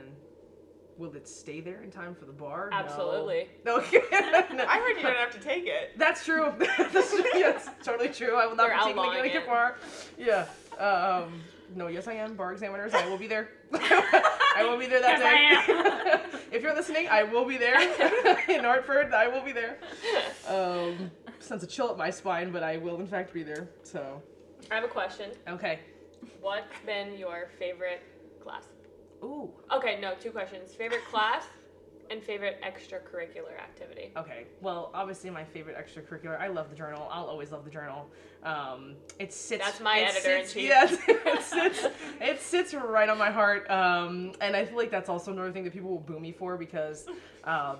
will it stay there in time for the bar? Absolutely. No. Okay. I heard you don't have to take it. That's true. That's true. Yes, totally true. I will not They're be taking the outlawing Connecticut bar. Yeah. Um, no, yes, I am. Bar examiners, I will be there. I will be there that Yes, day. If you're listening, I will be there. in Hartford, I will be there. Um, sense a chill at my spine, but I will in fact be there. So, I have a question. okay. What's been your favorite class? Ooh. Okay, no, two questions. Favorite class And favorite extracurricular activity. Okay, well, obviously my favorite extracurricular. I love the journal. I'll always love the journal. Um, it sits. That's my it editor in chief. Yes, it sits. It sits right on my heart. Um, and I feel like that's also another thing that people will boo me for because, um,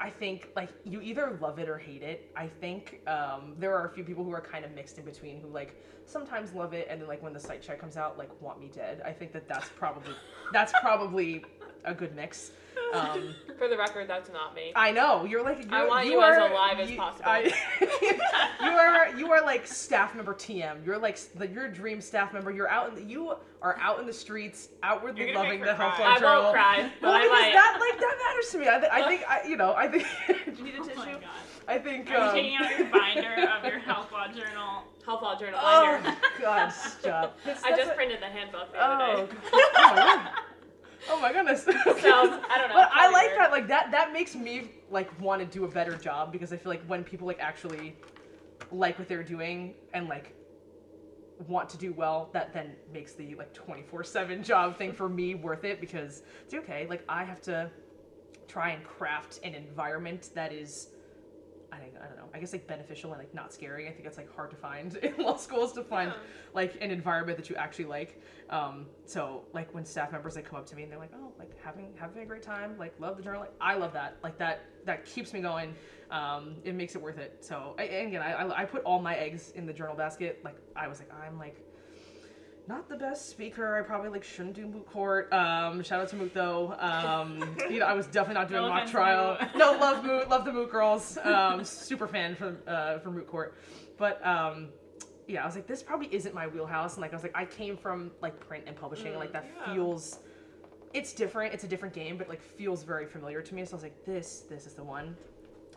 I think like you either love it or hate it. I think um, there are a few people who are kind of mixed in between who like sometimes love it and then like when the site check comes out like want me dead. I think that that's probably that's probably a good mix. Um, For the record, that's not me. I know you're like you're, I want you are, as alive as possible. I- you are you are like staff member TM. You're like s- the, your dream staff member. You're out in the, you are out in the streets, outwardly You're loving make her the health cry. Law I journal. won't cry, but Well, I because might. that like that matters to me. I, th- I think I you know I think. Do you need a Oh tissue? my god. I think. Are you Um, taking out your binder of your health law journal? Health Law Journal oh. God, stop. It's- I just a- printed the handbook the Oh, other day. oh my god. Oh my goodness. So, I don't know. But I like weird. that. Like that. That makes me like want to do a better job because I feel like when people like actually like what they're doing and like want to do well, that then makes the like twenty four seven job thing for me worth it because it's okay. Like I have to try and craft an environment that is. I don't, I don't know. I guess like beneficial and like not scary. I think that's like hard to find in law schools to find Yeah. like an environment that you actually like. Um, so like when staff members like come up to me and they're like, "Oh, like having having a great time, like love the journal." Like, I love that. Like that that keeps me going. Um, it makes it worth it. So I, and again, I, I I put all my eggs in the journal basket. Like I was like, I'm like not the best speaker. I probably like shouldn't do moot court. Um, shout out to moot though. Um, you know, I was definitely not doing No mock trial. No, love moot, love the moot girls. Um, super fan from uh, for moot court, but um, yeah, I was like, this probably isn't my wheelhouse. And like, I was like, I came from like print and publishing, and like that yeah. feels. It's different. It's a different game, but like feels very familiar to me. So I was like, this, this is the one.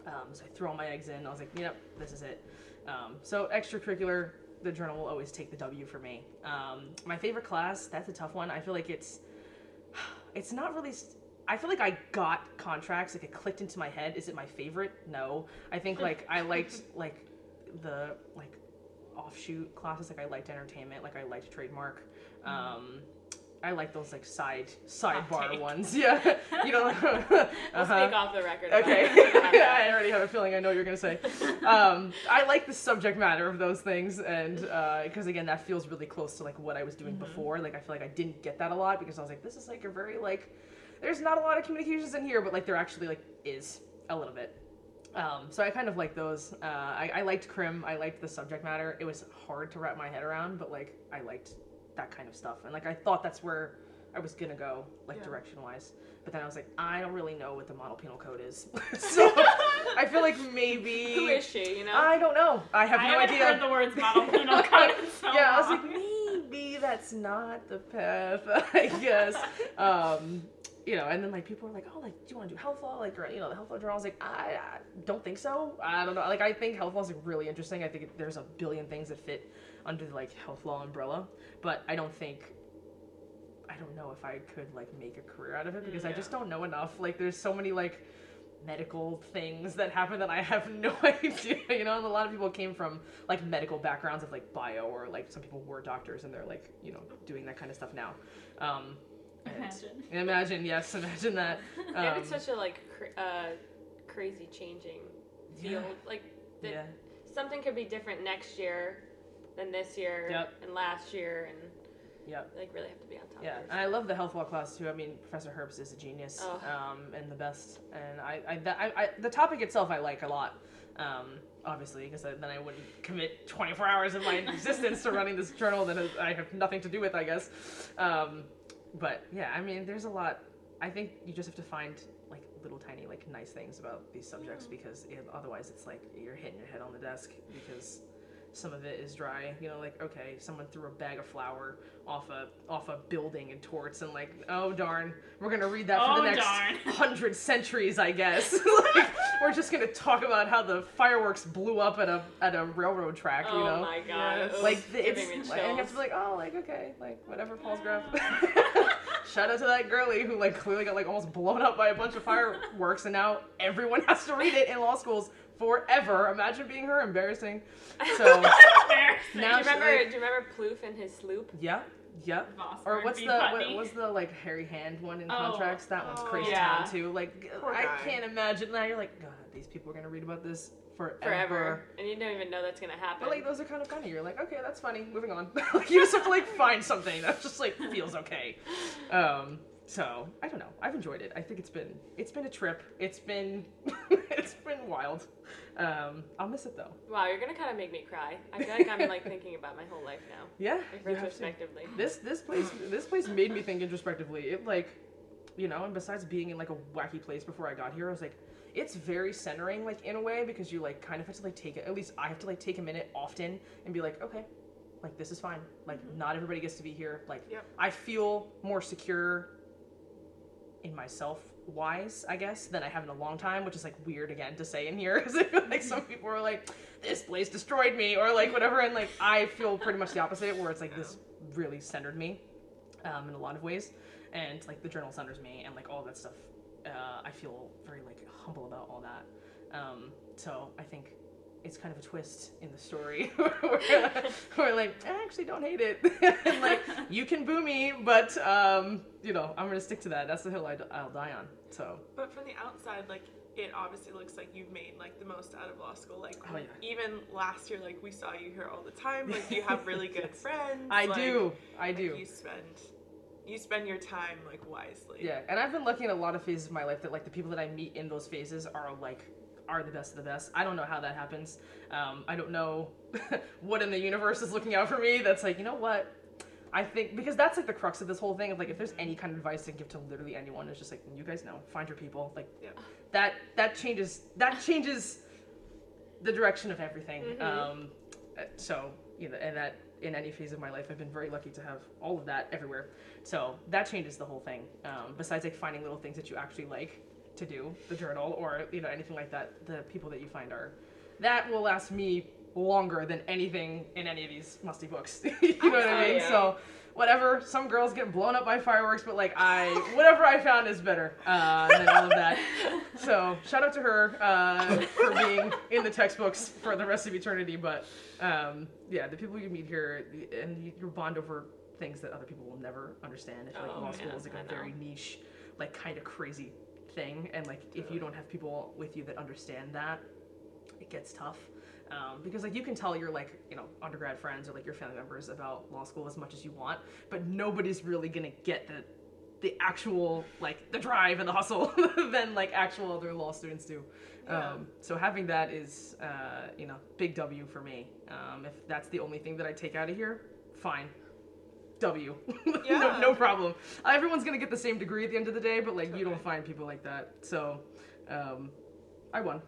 Um, so I threw all my eggs in. I was like, yep, this is it. Um, so extracurricular, the journal will always take the W for me. Um, my favorite class, that's a tough one. I feel like it's, it's not really. I feel like I got contracts. Like it clicked into my head. Is it my favorite? No. I think like I liked like the like offshoot classes. Like I liked entertainment. Like I liked trademark. Um, I like those like side sidebar ones. Yeah, you know. We'll uh-huh. speak off the record. Okay. I already have a feeling I know what you're gonna say. Um, I like the subject matter of those things, and because again, that feels really close to like what I was doing before. Like I feel like I didn't get that a lot because I was like, this is like a very like, there's not a lot of communications in here, but like there actually like is a little bit. Um, so I kind of like those. Uh, I, I liked Crim. I liked the subject matter. It was hard to wrap my head around, but like I liked that kind of stuff, and like I thought that's where I was gonna go, like Yeah. direction wise. But then I was like, I don't really know what the model penal code is, so I feel like maybe Who is she? You know. I don't know. I have I no idea. heard the words model penal code so yeah, I was like, maybe that's not the path, I guess. um, you know, and then like people were like, oh, like, do you want to do health law? Like, you know, the health law journal. I was like, I, I don't think so. I don't know. Like, I think health law is like, really interesting. I think it, there's a billion things that fit under the like health law umbrella, but I don't think. I don't know if I could like make a career out of it because I just don't know enough. Like, there's so many like medical things that happen that I have no idea. You know, and a lot of people came from like medical backgrounds of like bio or like some people were doctors and they're like you know doing that kind of stuff now. Um, Imagine. imagine, yes, imagine that. and Um, it's such a like cr- uh, crazy changing field. Like that yeah, something could be different next year than this year Yep. and last year, and yeah, like really have to be on top. yeah, and I love the health law class too. I mean, Professor Herbst is a genius Oh. um, and the best. And I, I, that, I, I, the topic itself I like a lot. Um, obviously, because then I wouldn't commit 24 hours of my existence to running this journal that I have nothing to do with, I guess. Um, but yeah, I mean, there's a lot. I think you just have to find like little tiny like nice things about these subjects mm. because it, otherwise it's like you're hitting your head on the desk because some of it is dry. You know, like okay, someone threw a bag of flour off a off a building in torts, and like oh darn, we're gonna read that for Oh, the next hundred centuries, I guess. like, we're just gonna talk about how the fireworks blew up at a at a railroad track. Oh you know, my god! Yes. Like the, it's like, and you have to be like oh like okay like whatever Palsgraf. Shout out to that girlie who like clearly got like almost blown up by a bunch of fireworks, and now everyone has to read it in law schools forever. Imagine being her, embarrassing. So Embarrassing. Now do you remember? like- do you remember Ploof and his sloop? yeah, Yep. Voss Or or what's the what, Putney. what's the like hairy Hand one in Oh. contracts? That one's Oh, crazy yeah. town too. Like Poor I guy. can't imagine now. You're like, God, these people are gonna read about this forever. Forever. And you don't even know that's gonna happen. But like those are kind of funny. You're like, okay, that's funny. Moving on. like you just have to like find something that just like feels okay. Um. So I don't know. I've enjoyed it. I think it's been it's been a trip. It's been it's been wild. Um. I'll miss it though. wow, you're gonna kind of make me cry. I feel like I'm like thinking about my whole life now, Yeah. like you have to. retrospectively. This this place this place made me think introspectively. It like, you know, and besides being in like a wacky place before I got here, I was like, it's very centering like in a way because you like kind of have to like take it. At least I have to like take a minute often and be like, okay, like this is fine. Like not everybody gets to be here. Like Yep. I feel more secure in myself wise, I guess, than I have in a long time, which is like weird again to say in here because I feel like some people are like, this place destroyed me or like whatever, and like I feel pretty much the opposite where it's like this really centered me um, in a lot of ways, and like the journal centers me and like all that stuff. Uh, I feel very like humble about all that. Um, so I think it's kind of a twist in the story where, where like I actually don't hate it, and like you can boo me, but um, you know I'm gonna stick to that. That's the hill I, will die on. So But from the outside, like it obviously looks like you've made like the most out of law school. Like Oh, yeah. even last year, like we saw you here all the time. Like you have really good Yes. friends. I like, do, I do. You spend you spend your time like wisely. Yeah, and I've been lucky in a lot of phases of my life that like the people that I meet in those phases are like are the best of the best. I don't know how that happens. Um, I don't know what in the universe is looking out for me. That's like you know what. I think because that's like the crux of this whole thing of like if there's any kind of advice to give to literally anyone, it's just like you guys know, find your people. Like Yeah. that that changes that changes the direction of everything. Mhm. Um, so you know, and that in any phase of my life, I've been very lucky to have all of that everywhere. So that changes the whole thing. Um, besides like finding little things that you actually like to do, the journal or you know anything like that, the people that you find are that will last me longer than anything in any of these musty books. you know what I Oh, mean? yeah. So whatever. Some girls get blown up by fireworks, but like I, whatever I found is better uh, than all of that. So shout out to her uh, for being in the textbooks for the rest of eternity. But um, yeah, the people you meet here and you, you bond over things that other people will never understand. I feel like Oh, law school yeah, is like I a know. very niche, like kind of crazy thing, and like if you don't have people with you that understand that, it gets tough. Um, because like you can tell your like you know undergrad friends or like your family members about law school as much as you want, but nobody's really gonna get the the actual like the drive and the hustle than like actual other law students do. Yeah. Um, so having that is uh, you know big W for me. Um, if that's the only thing that I take out of here, fine. W. no, Yeah. no problem. Uh, everyone's gonna get the same degree at the end of the day, but like you don't find people like that. So um, I won.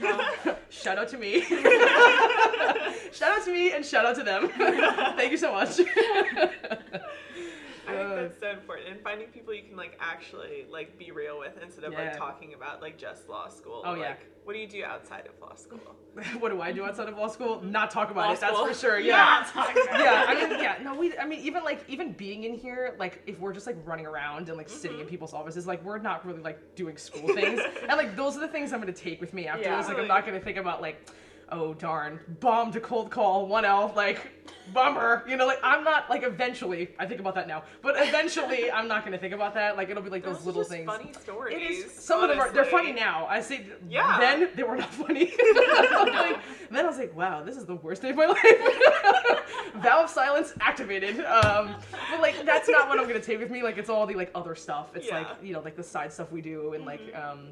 shout out to me. shout out to me and shout out to them. Thank you so much. Think that's so important. And finding people you can like actually like be real with instead of Yeah. like talking about like just law school. Oh, yeah. Like, what do you do outside of law school? what do I do outside of law school? Not talk about Law it. That's for sure. Yeah. Yeah. yeah, I mean, yeah, no, we, I mean, even like, even being in here, like, if we're just like running around and like mm-hmm. sitting in people's offices, like, we're not really like doing school things, and like, those are the things I'm gonna take with me afterwards. Yeah. Like, I'm not gonna think about like, oh darn, bombed a cold call, one L, like, bummer, you know, like, I'm not like, eventually, I think about that now, but eventually, I'm not gonna think about that. Like, it'll be like those Those little things. Funny stories. It is. Some of them are. They're funny now. I say. Yeah. Then they were not funny. Like, then I was like, wow, this is the worst day of my life. Vow of silence activated. Um, but like, that's not what I'm gonna take with me. Like, it's all the like other stuff. It's like Yeah. Mm-hmm. you know, like the side stuff we do, and like um,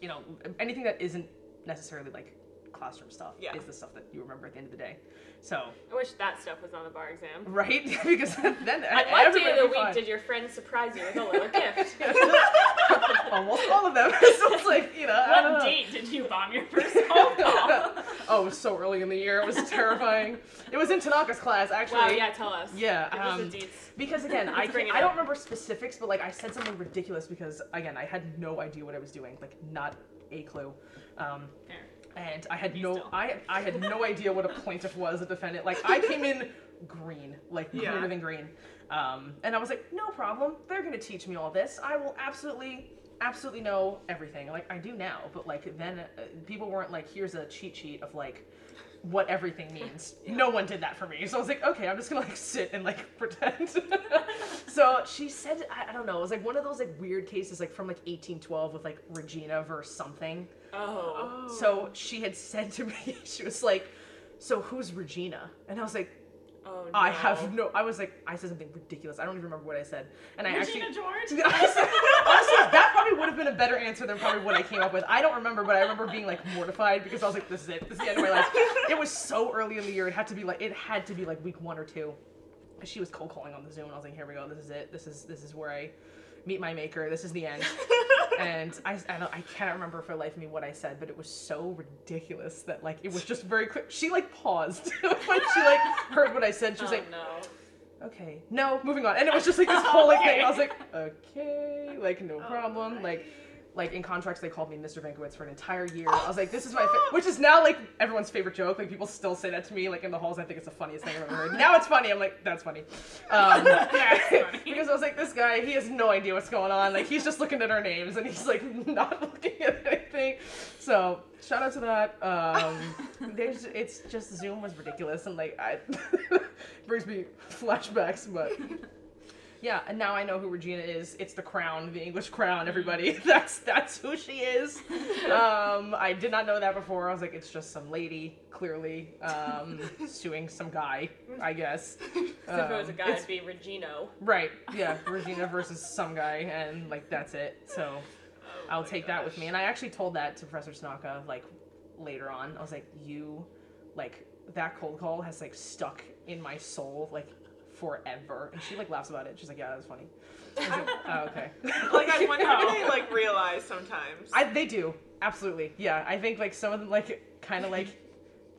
you know, anything that isn't necessarily like classroom stuff Yeah. is the stuff that you remember at the end of the day. So I wish that stuff was on the bar exam. right, because then On what day of the week did your friend surprise you with a little gift? Almost all of them. so it's like you know. What date did you bomb your first phone call? oh, it was so early in the year. It was terrifying. It was in Tanaka's class, actually. wow, yeah, tell us. Yeah, um. Because again, I I don't remember specifics, but like I said something ridiculous because again, I had no idea what I was doing, like not a clue. Um. And I had no. I I had no idea what a plaintiff was, a defendant. Like I came in green, like Yeah. greener than green, um, and I was like, no problem. They're gonna teach me all this. I will absolutely. Absolutely know everything. Like I do now, but like then uh, people weren't like, here's a cheat sheet of like what everything means. No one did that for me. So I was like, okay, I'm just gonna like sit and like pretend. so she said, I, I don't know, it was like one of those like weird cases like from like 1812 with like Regina versus something. Oh. So she had said to me, she was like, so who's Regina? And I was like, Oh, no. I have no. I was like, I said something ridiculous. I don't even remember what I said. And I Regina actually. George. Honestly, honestly, that probably would have been a better answer than probably what I came up with. I don't remember, but I remember being like mortified because I was like, "This is it. This is the end of my life." It was so early in the year. It had to be like it had to be like week one or two. She was cold calling on the Zoom, and I was like, "Here we go. This is it. This is this is where I meet my maker. This is the end." and I I, don't, I cannot remember for life of me what I said, but it was so ridiculous that like it was just very quick. She like paused when she like heard what I said. She was oh, like, no. okay, no, moving on. And it was just like this oh, whole like thing. I was like, okay, like no oh, problem. Like, like in contracts, they called me Mr. Binkowitz for an entire year. I was like, this is my, fa-, which is now like everyone's favorite joke. Like people still say that to me, like in the halls. I think it's the funniest thing I've ever heard. Now it's funny. I'm like, that's funny. Um, That's funny. because I was like, this guy, he has no idea what's going on. Like he's just looking at our names and he's like not looking at anything. So shout out to that. Um, there's, it's just Zoom was ridiculous and like I brings me flashbacks, but. Yeah, and now I know who Regina is. It's the crown, the English crown, everybody. That's that's who she is. Um, I did not know that before. I was like, it's just some lady, clearly, um, suing some guy, I guess. So if it was a Um, guy, it'd be Regino. Right, yeah, Regina versus some guy, and like that's it. So I'll take that with me. And I actually told that to Professor Tanaka like later on. I was like, you, like that cold call has like stuck in my soul like forever. And she like laughs about it. She's like, yeah, that was funny. Was like, oh, okay. Like I wonder if they like realize sometimes. I, they do absolutely. Yeah, I think like some of them like kind of like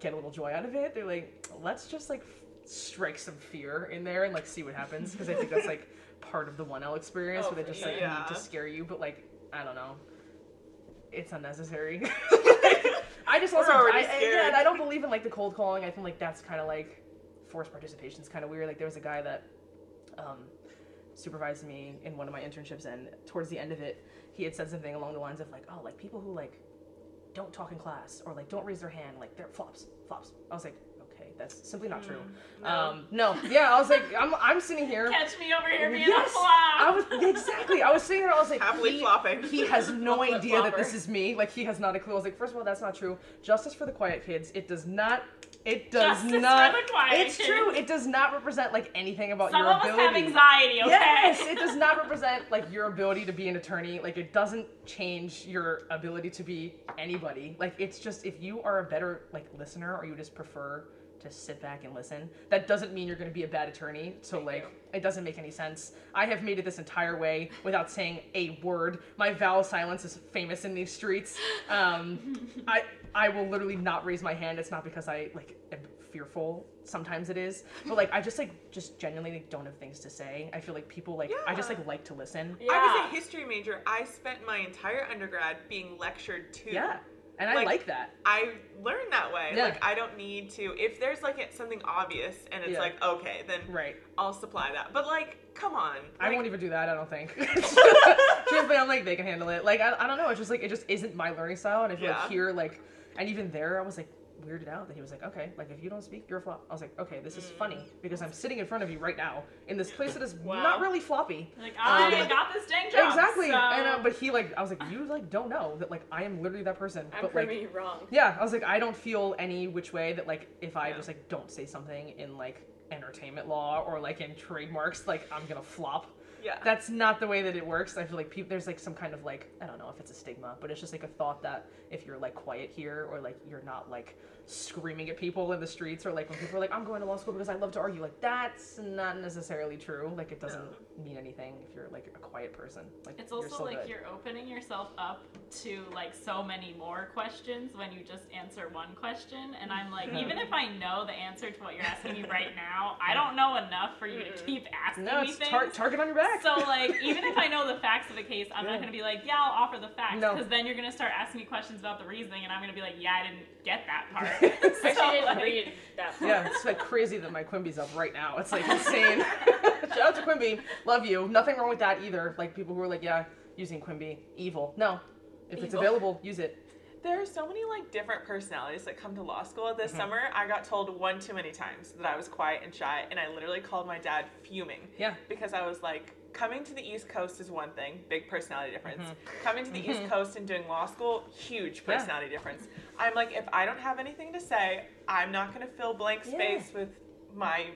get a little joy out of it. They're like, let's just like strike some fear in there and like see what happens because I think that's like part of the one L experience Oh, where they just like yeah. need to scare you, but like I don't know, it's unnecessary. I just We're also I, I- yeah, and I don't believe in like the cold calling. I think like that's kind of like forced participation is kind of weird. Like there was a guy that um, supervised me in one of my internships, and towards the end of it, he had said something along the lines of like, "Oh, like people who like don't talk in class or like don't raise their hand, like they're flops, flops." I was like, "Okay, that's simply not true." no. Um, no, yeah, I was like, I'm, I'm sitting here. Catch me over here being Yes, a flop. I was exactly. I was sitting there. I was like, Happily he, flopping. he has no idea that this is me. Like he has not a clue. I was like, first of all, that's not true. Justice for the quiet kids. It does not. It does Justice not. it's true. It does not represent like anything about Some your of us ability. have anxiety, okay? Yes, it does not represent like your ability to be an attorney. Like it doesn't change your ability to be anybody. Like it's just if you are a better like listener or you just prefer to sit back and listen, that doesn't mean you're going to be a bad attorney. So like it doesn't make any sense. I have made it this entire way without saying a word. My vow of silence is famous in these streets. Um, I I will literally not raise my hand. It's not because I like am fearful. Sometimes it is, but like I just like just genuinely like, don't have things to say. I feel like people like I just like like to listen. Yeah. I was a history major. I spent my entire undergrad being lectured to. Yeah, and I Like- like that. I learn that way. Yeah. Like I don't need to. If there's like something obvious and it's Yeah. like okay, then Right. I'll supply that. But like, come on. I won't even do that. I don't think. Truthfully, I'm like they can handle it. Like I, I don't know. It's just like it just isn't my learning style, and I feel Yeah. like here like, and even there, I was like weirded out that he was like, okay, like if you don't speak, you're a flop. I was like, okay, this is funny because I'm sitting in front of you right now in this place that is Wow. not really floppy. Like, I Um, got this dang job. Exactly. So... And uh, but he like I was like, you like don't know that like I am literally that person. I'm but like proving you wrong. Yeah, I was like, I don't feel any which way that like if I Yeah. just like don't say something in like entertainment law or like in trademarks, like I'm gonna flop. Yeah. That's not the way that it works. I feel like there's like some kind of like I don't know if it's a stigma, but it's just like a thought that if you're like quiet here or like you're not like screaming at people in the streets or like when people are like I'm going to law school because I love to argue, like that's not necessarily true. Like it doesn't mean anything if you're like a quiet person. Like It's you're also like good. you're opening yourself up to like so many more questions when you just answer one question. And I'm like, even if I know the answer to what you're asking me right now, I don't know enough for you to keep asking No, me it's things. tar- target on your back. So like, even if I know the facts of the case, I'm Yeah. not gonna be like, yeah, I'll offer the facts, No. because then you're gonna start asking me questions about the reasoning, and I'm gonna be like, yeah, I didn't get that part. I So, actually didn't like- read that part. Yeah, it's like crazy that my Quimbee's up right now. It's like insane. Shout out to Quimbee. Love you. Nothing wrong with that either. Like people who are like, yeah, using Quimby, evil. No. If it's available, use it. There are so many like different personalities that come to law school. This Mhm. summer, I got told one too many times that I was quiet and shy, and I literally called my dad fuming Yeah. because I was like, coming to the East Coast is one thing, big personality difference. Mhm. Coming to the East Mhm. Coast and doing law school, huge Yeah. personality difference. I'm like, if I don't have anything to say, I'm not going to fill blank Yeah. space with my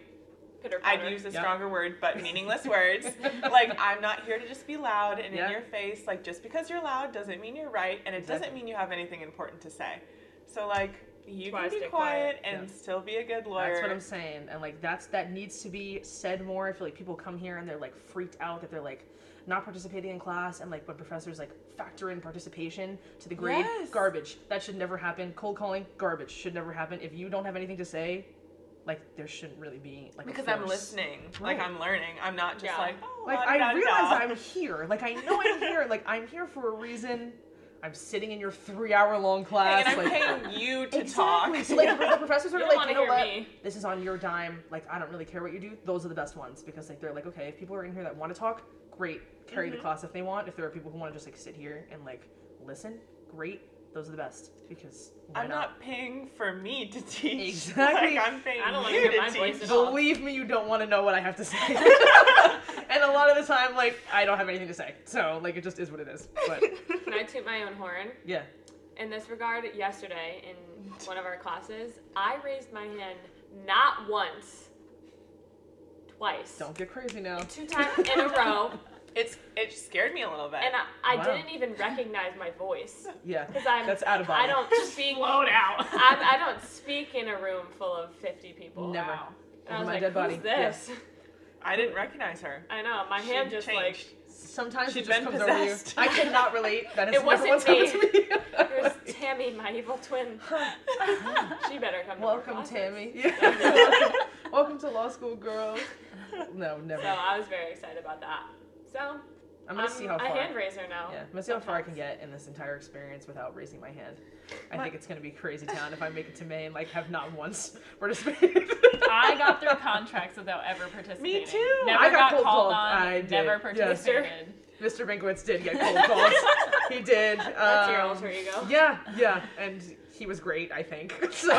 I'd use a Yeah. stronger word, but meaningless words. like, I'm not here to just be loud and Yeah. in your face. Like, just because you're loud doesn't mean you're right, and it Exactly. doesn't mean you have anything important to say. So, like, you can be quiet, quiet? and Yeah. still be a good lawyer. That's what I'm saying, and like that's that needs to be said more. I feel like people come here and they're like freaked out that they're like not participating in class, and like when professors like factor in participation to the grade, Yes. garbage. That should never happen. Cold calling, garbage. Should never happen. If you don't have anything to say, like there shouldn't really be like because I'm listening, Right. like I'm learning. I'm not just Yeah. like, oh, Like. I realize I'm here. Like I know I'm here. Like I'm here for a reason. I'm sitting in your three-hour-long class. and I'm like, paying you to Exactly. talk. So like the, professors are You like, you know what? me. This is on your dime. Like I don't really care what you do. Those are the best ones because like they're like, okay, if people are in here that want to talk, great. Carry the mm-hmm. class if they want. If there are people who want to just like sit here and like listen, great. Those are the best because why I'm not paying for me to teach. Exactly. Like, I'm paying I don't wanna you hear to my voice teach. at all. Believe me, you don't want to know what I have to say. and a lot of the time, like I don't have anything to say. So like it just is what it is. But Can I toot my own horn? yeah. In this regard, yesterday in one of our classes, I raised my hand not once, twice, Don't get crazy now. two times in a row, It's it scared me a little bit. and I, I Wow. didn't even recognize my voice Yeah. because I'm That's out of body. I don't speak. Slow down. I'm, I don't speak in a room full of 50 people. Never. Wow. And I was my like, dead body. Who's this? I didn't recognize her. I know. My She hand just changed. Sometimes She'd it just been comes over you. possessed. I cannot relate. That has It wasn't once me. to me. like, here's Tammy, my evil twin. She better come. Welcome, classes. Tammy. Yeah. Welcome to law school, girl. No, never. So I was very excited about that. So I'm gonna see how a far. hand raiser now. Yeah, I'm gonna see how far I can get in this entire experience without raising my hand. I think it's gonna be crazy town if I make it to May and like have not once participated. I got through contracts without ever participating. Me too. Never I got got, cold called called. on. I did. Never Yeah. participated. Mr. Binkowitz did get cold calls. he did. That's your um, alter ego. Yeah, yeah, and he was great. I think. So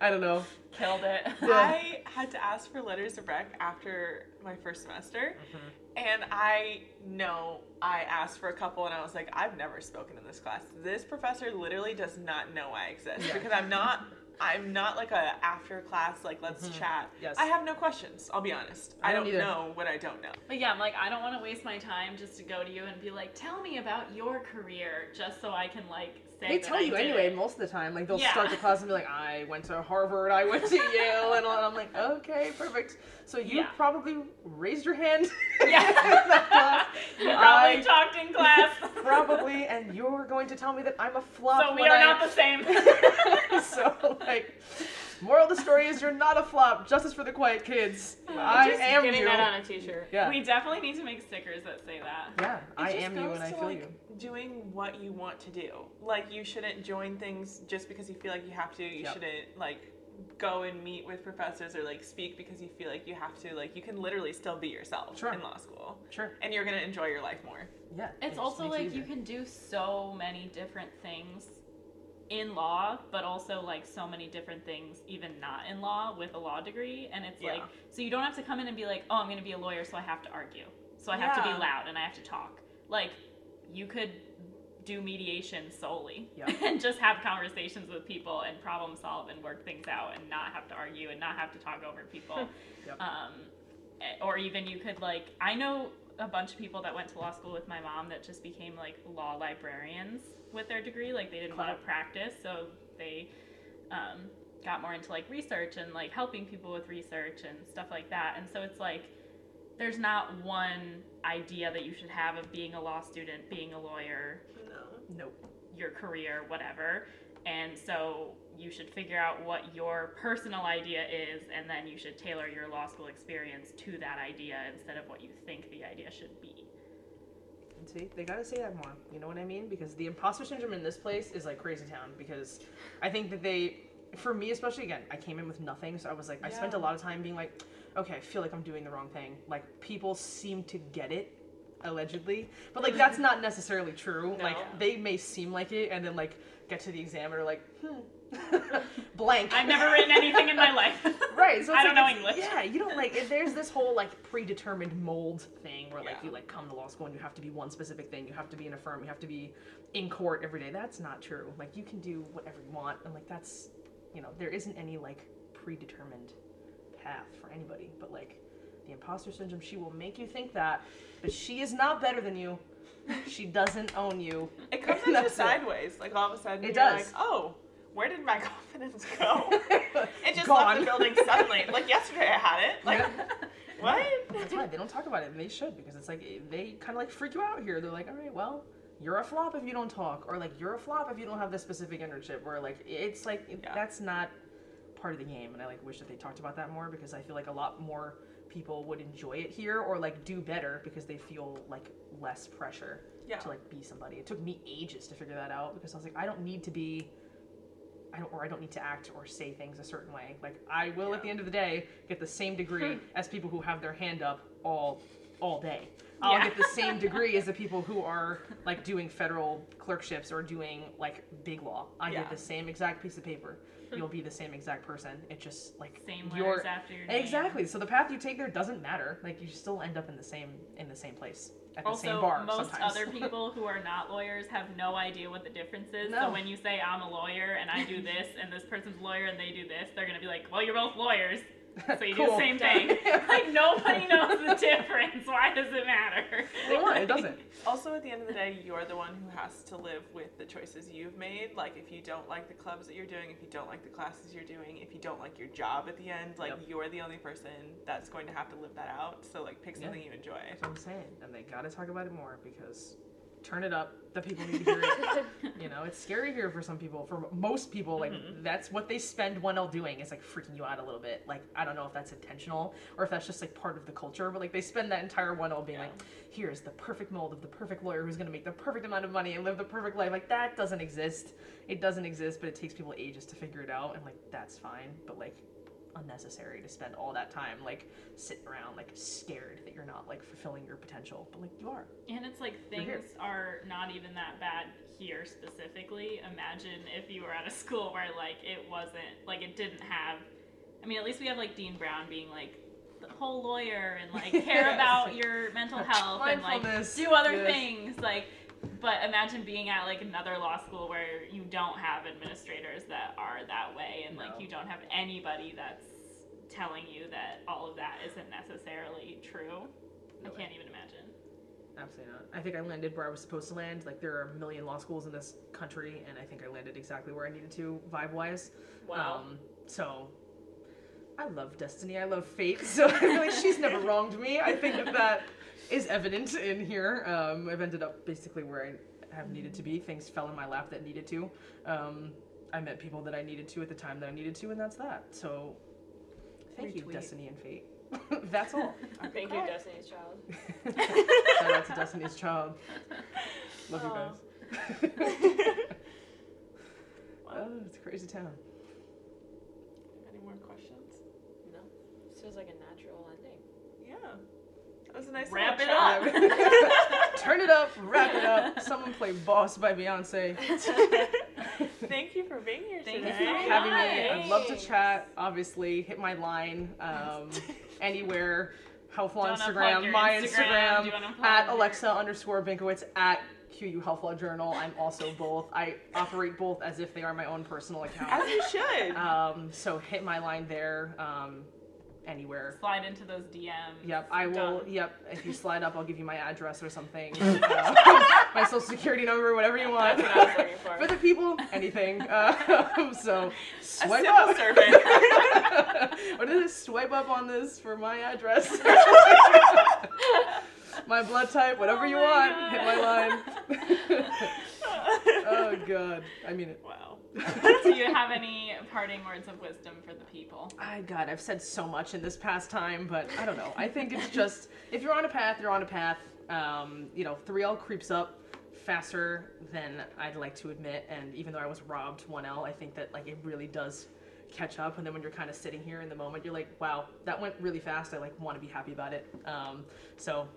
I don't know. Killed it. Yeah. I had to ask for letters of rec after my first semester, Mm-hmm. And I know I asked for a couple, and I was like, I've never spoken in this class. This professor literally does not know I exist Yeah. because I'm not. I'm not like a after class like let's Mhm. chat. Yes. I have no questions. I'll be honest. I I don't don't, either. know what I don't know. But yeah, I'm like, I don't want to waste my time just to go to you and be like, tell me about your career, just so I can like They tell you anyway it. most of the time. Like they'll Yeah. start the class and be like, "I went to Harvard, I went to Yale," and I'm like, "Okay, perfect." So you Yeah. probably raised your hand. Yeah. in that class. You probably I- talked in class. Probably, and you're going to tell me that I'm a flop. So we are I- not the same. so like, moral of the story is you're not a flop. Justice for the quiet kids. Uh, I Just am getting you. that on a t-shirt. yeah. We definitely need to make stickers that say that. yeah. It I just am you, and I to, feel like, you. Doing what you want to do. Like you shouldn't join things just because you feel like you have to. You Yep. shouldn't like go and meet with professors or like speak because you feel like you have to. Like you can literally still be yourself Sure. in law school, Sure. and you're gonna enjoy your life more. Yeah. It's just also like you can do so many different things in law, but also like so many different things even not in law with a law degree. And it's Yeah. like so you don't have to come in and be like, oh, I'm going to be a lawyer, so I have to argue, so I have to be loud and I have to talk. Like you could do mediation solely Yeah. and just have conversations with people and problem solve and work things out and not have to argue and not have to talk over people. Yep. um, eh, or even you could like I know a bunch of people that went to law school with my mom that just became like law librarians with their degree. Like they didn't want to practice, so they um, got more into like research and like helping people with research and stuff like that. And so it's like there's not one idea that you should have of being a law student, being a lawyer, No. Nope. your career, whatever. And so you should figure out what your personal idea is, and then you should tailor your law school experience to that idea instead of what you think the idea should be. And See, they gotta say that more. You know what I mean? Because the imposter syndrome in this place is like crazy town. Because I think that they, for me especially, again, I came in with nothing, so I was like, I spent a lot of time being like, okay, I feel like I'm doing the wrong thing. Like people seem to get it, allegedly, but like that's not necessarily true. No. Like they may seem like it, and then like get to the exam and are like, hmm, blank. I've never written anything in my life. Right. So I don't like, know English. Yeah, you don't like. There's this whole like predetermined mold thing where like Yeah. you like come to law school and you have to be one specific thing. You have to be in a firm. You have to be in court every day. That's not true. Like you can do whatever you want, and like that's, you know, there isn't any like predetermined path for anybody. But like the imposter syndrome, she will make you think that, but she is not better than you. She doesn't own you. It comes at you sideways. Like all of a sudden, It you're does. like, oh, where did my confidence go? It just Gone. left the building suddenly. Like yesterday, I had it. Like what? That's why they don't talk about it, and they should because it's like eh, they kind of like freak you out here. They're like, all right, well, you're a flop if you don't talk, or like you're a flop if you don't have this specific internship, or like it's like Yeah. that's not part of the game. And I like wish that they talked about that more because I feel like a lot more people would enjoy it here or like do better because they feel like less pressure Yeah. to like be somebody. It took me ages to figure that out because I was like, I don't need to be. I don't, or I don't need to act or say things a certain way. Like I will at the end of the day get the same degree as people who have their hand up all all day. I'll Yeah. get the same degree as the people who are like doing federal clerkships or doing like big law. I Yeah. get the same exact piece of paper. Hmm. You'll be the same exact person. It just like Same your after your name. exactly. So the path you take there doesn't matter. Like you still end up in the same in the same place at the Also, same bar. most sometimes. other people who are not lawyers have no idea what the difference is. No. So when you say I'm a lawyer and I do this, and this person's a lawyer and they do this, they're gonna be like, "Well, you're both lawyers, so you do the same thing." like nobody knows the difference. Why does it matter? Well, it doesn't. Also, at the end of the day, you're the one who has to live with the choices you've made. Like, if you don't like the clubs that you're doing, if you don't like the classes you're doing, if you don't like your job at the end, like, Yep. you're the only person that's going to have to live that out. So, like, pick Yeah. something you enjoy. That's what I'm saying. And they gotta talk about it more because turn it up. The people need to hear it. you know, it's scary here for some people. For most people, like Mhm. that's what they spend 1L doing is like freaking you out a little bit. Like I don't know if that's intentional or if that's just like part of the culture, but like they spend that entire 1L being Yeah. like, here's the perfect mold of the perfect lawyer who's gonna make the perfect amount of money and live the perfect life. Like that doesn't exist. It doesn't exist, but it takes people ages to figure it out, and like that's fine. But like unnecessary to spend all that time like sitting around like scared that you're not like fulfilling your potential but like you are And it's like things are not even that bad here specifically. Imagine if you were at a school where like it wasn't like it didn't have I mean at least we have like Dean Brown being like the whole lawyer and like care about your mental health and like do other yes. things like but imagine being at like another law school where you don't have administrators that are that way and like you don't have anybody that's telling you that all of that isn't necessarily true. No I can't even imagine. absolutely not. I think i landed where i was supposed to land. Like there are a million law schools in this country and i think i landed exactly where i needed to vibe wise Wow. um so i love destiny. I love fate. So i feel like she's never wronged me. I think that that is evident in here um i've ended up basically where i have needed to be things fell in my lap that needed to um i met people that i needed to at the time that i needed to and that's that so thank you destiny and fate that's all Thank you, Destiny's Child. Shout out to Destiny's Child. Love you guys. oh, it's a crazy town. Any more questions? No. This feels like a natural ending. Yeah. That was a nice Wrap it up. Turn it up, wrap it up. Someone play Boss by Beyonce. Thank you for being here Thank you for Having me. I'd love to chat. Obviously, hit my line um, anywhere. Healthful Do you Instagram, your my Instagram? Instagram, you wanna plug at Alexa underscore Binkowitz at QU Health Law Journal. I'm also both. I operate both as if they are my own personal account. As you should. Um, so hit my line there. Um, anywhere. Slide into those DMs. Yep, I will. Done. Yep, if you slide up, I'll give you my address or something, uh, my social security number, whatever you want. That's what I was looking for. For the people, anything. Uh, so swipe up. what is this? Swipe up on this for my address. my blood type, whatever Oh you want. Hit my line. oh god, I mean it. wow. Do you have any parting words of wisdom for the people? I God, I've said so much in this past time, but I don't know. I think it's just if you're on a path, you're on a path. Um, you know, 3L creeps up faster than I'd like to admit, and even though I was robbed 1L, I think that like it really does catch up. And then when you're kind of sitting here in the moment, you're like, wow, that went really fast. I like want to be happy about it. Um, so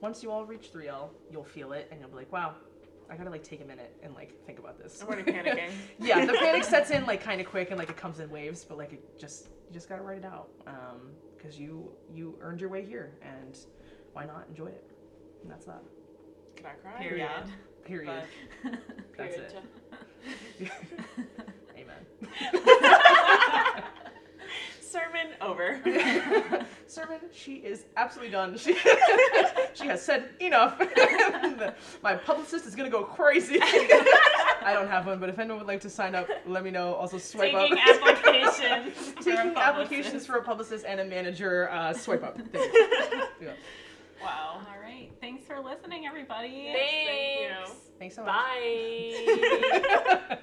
once you all reach 3L, you'll feel it and you'll be like, wow, I gotta like take a minute and like think about this. I'm already panicking. yeah, the panic sets in like kind of quick and like it comes in waves, but like it just you just gotta write it out Um, because you you earned your way here and why not enjoy it? And that's that. Can I cry? Period. Yeah. Period. That's Period. it. Amen. Sermon over. Sermon, she is absolutely done. She, she has said enough. My publicist is gonna go crazy. I don't have one, but if anyone would like to sign up, let me know. Also, swipe Taking up. applications. for a Taking publicist. applications for a publicist and a manager. Uh, swipe up. Thank you. Yeah. Wow. All right. Thanks for listening, everybody. Thanks. you. Thanks so much. Bye.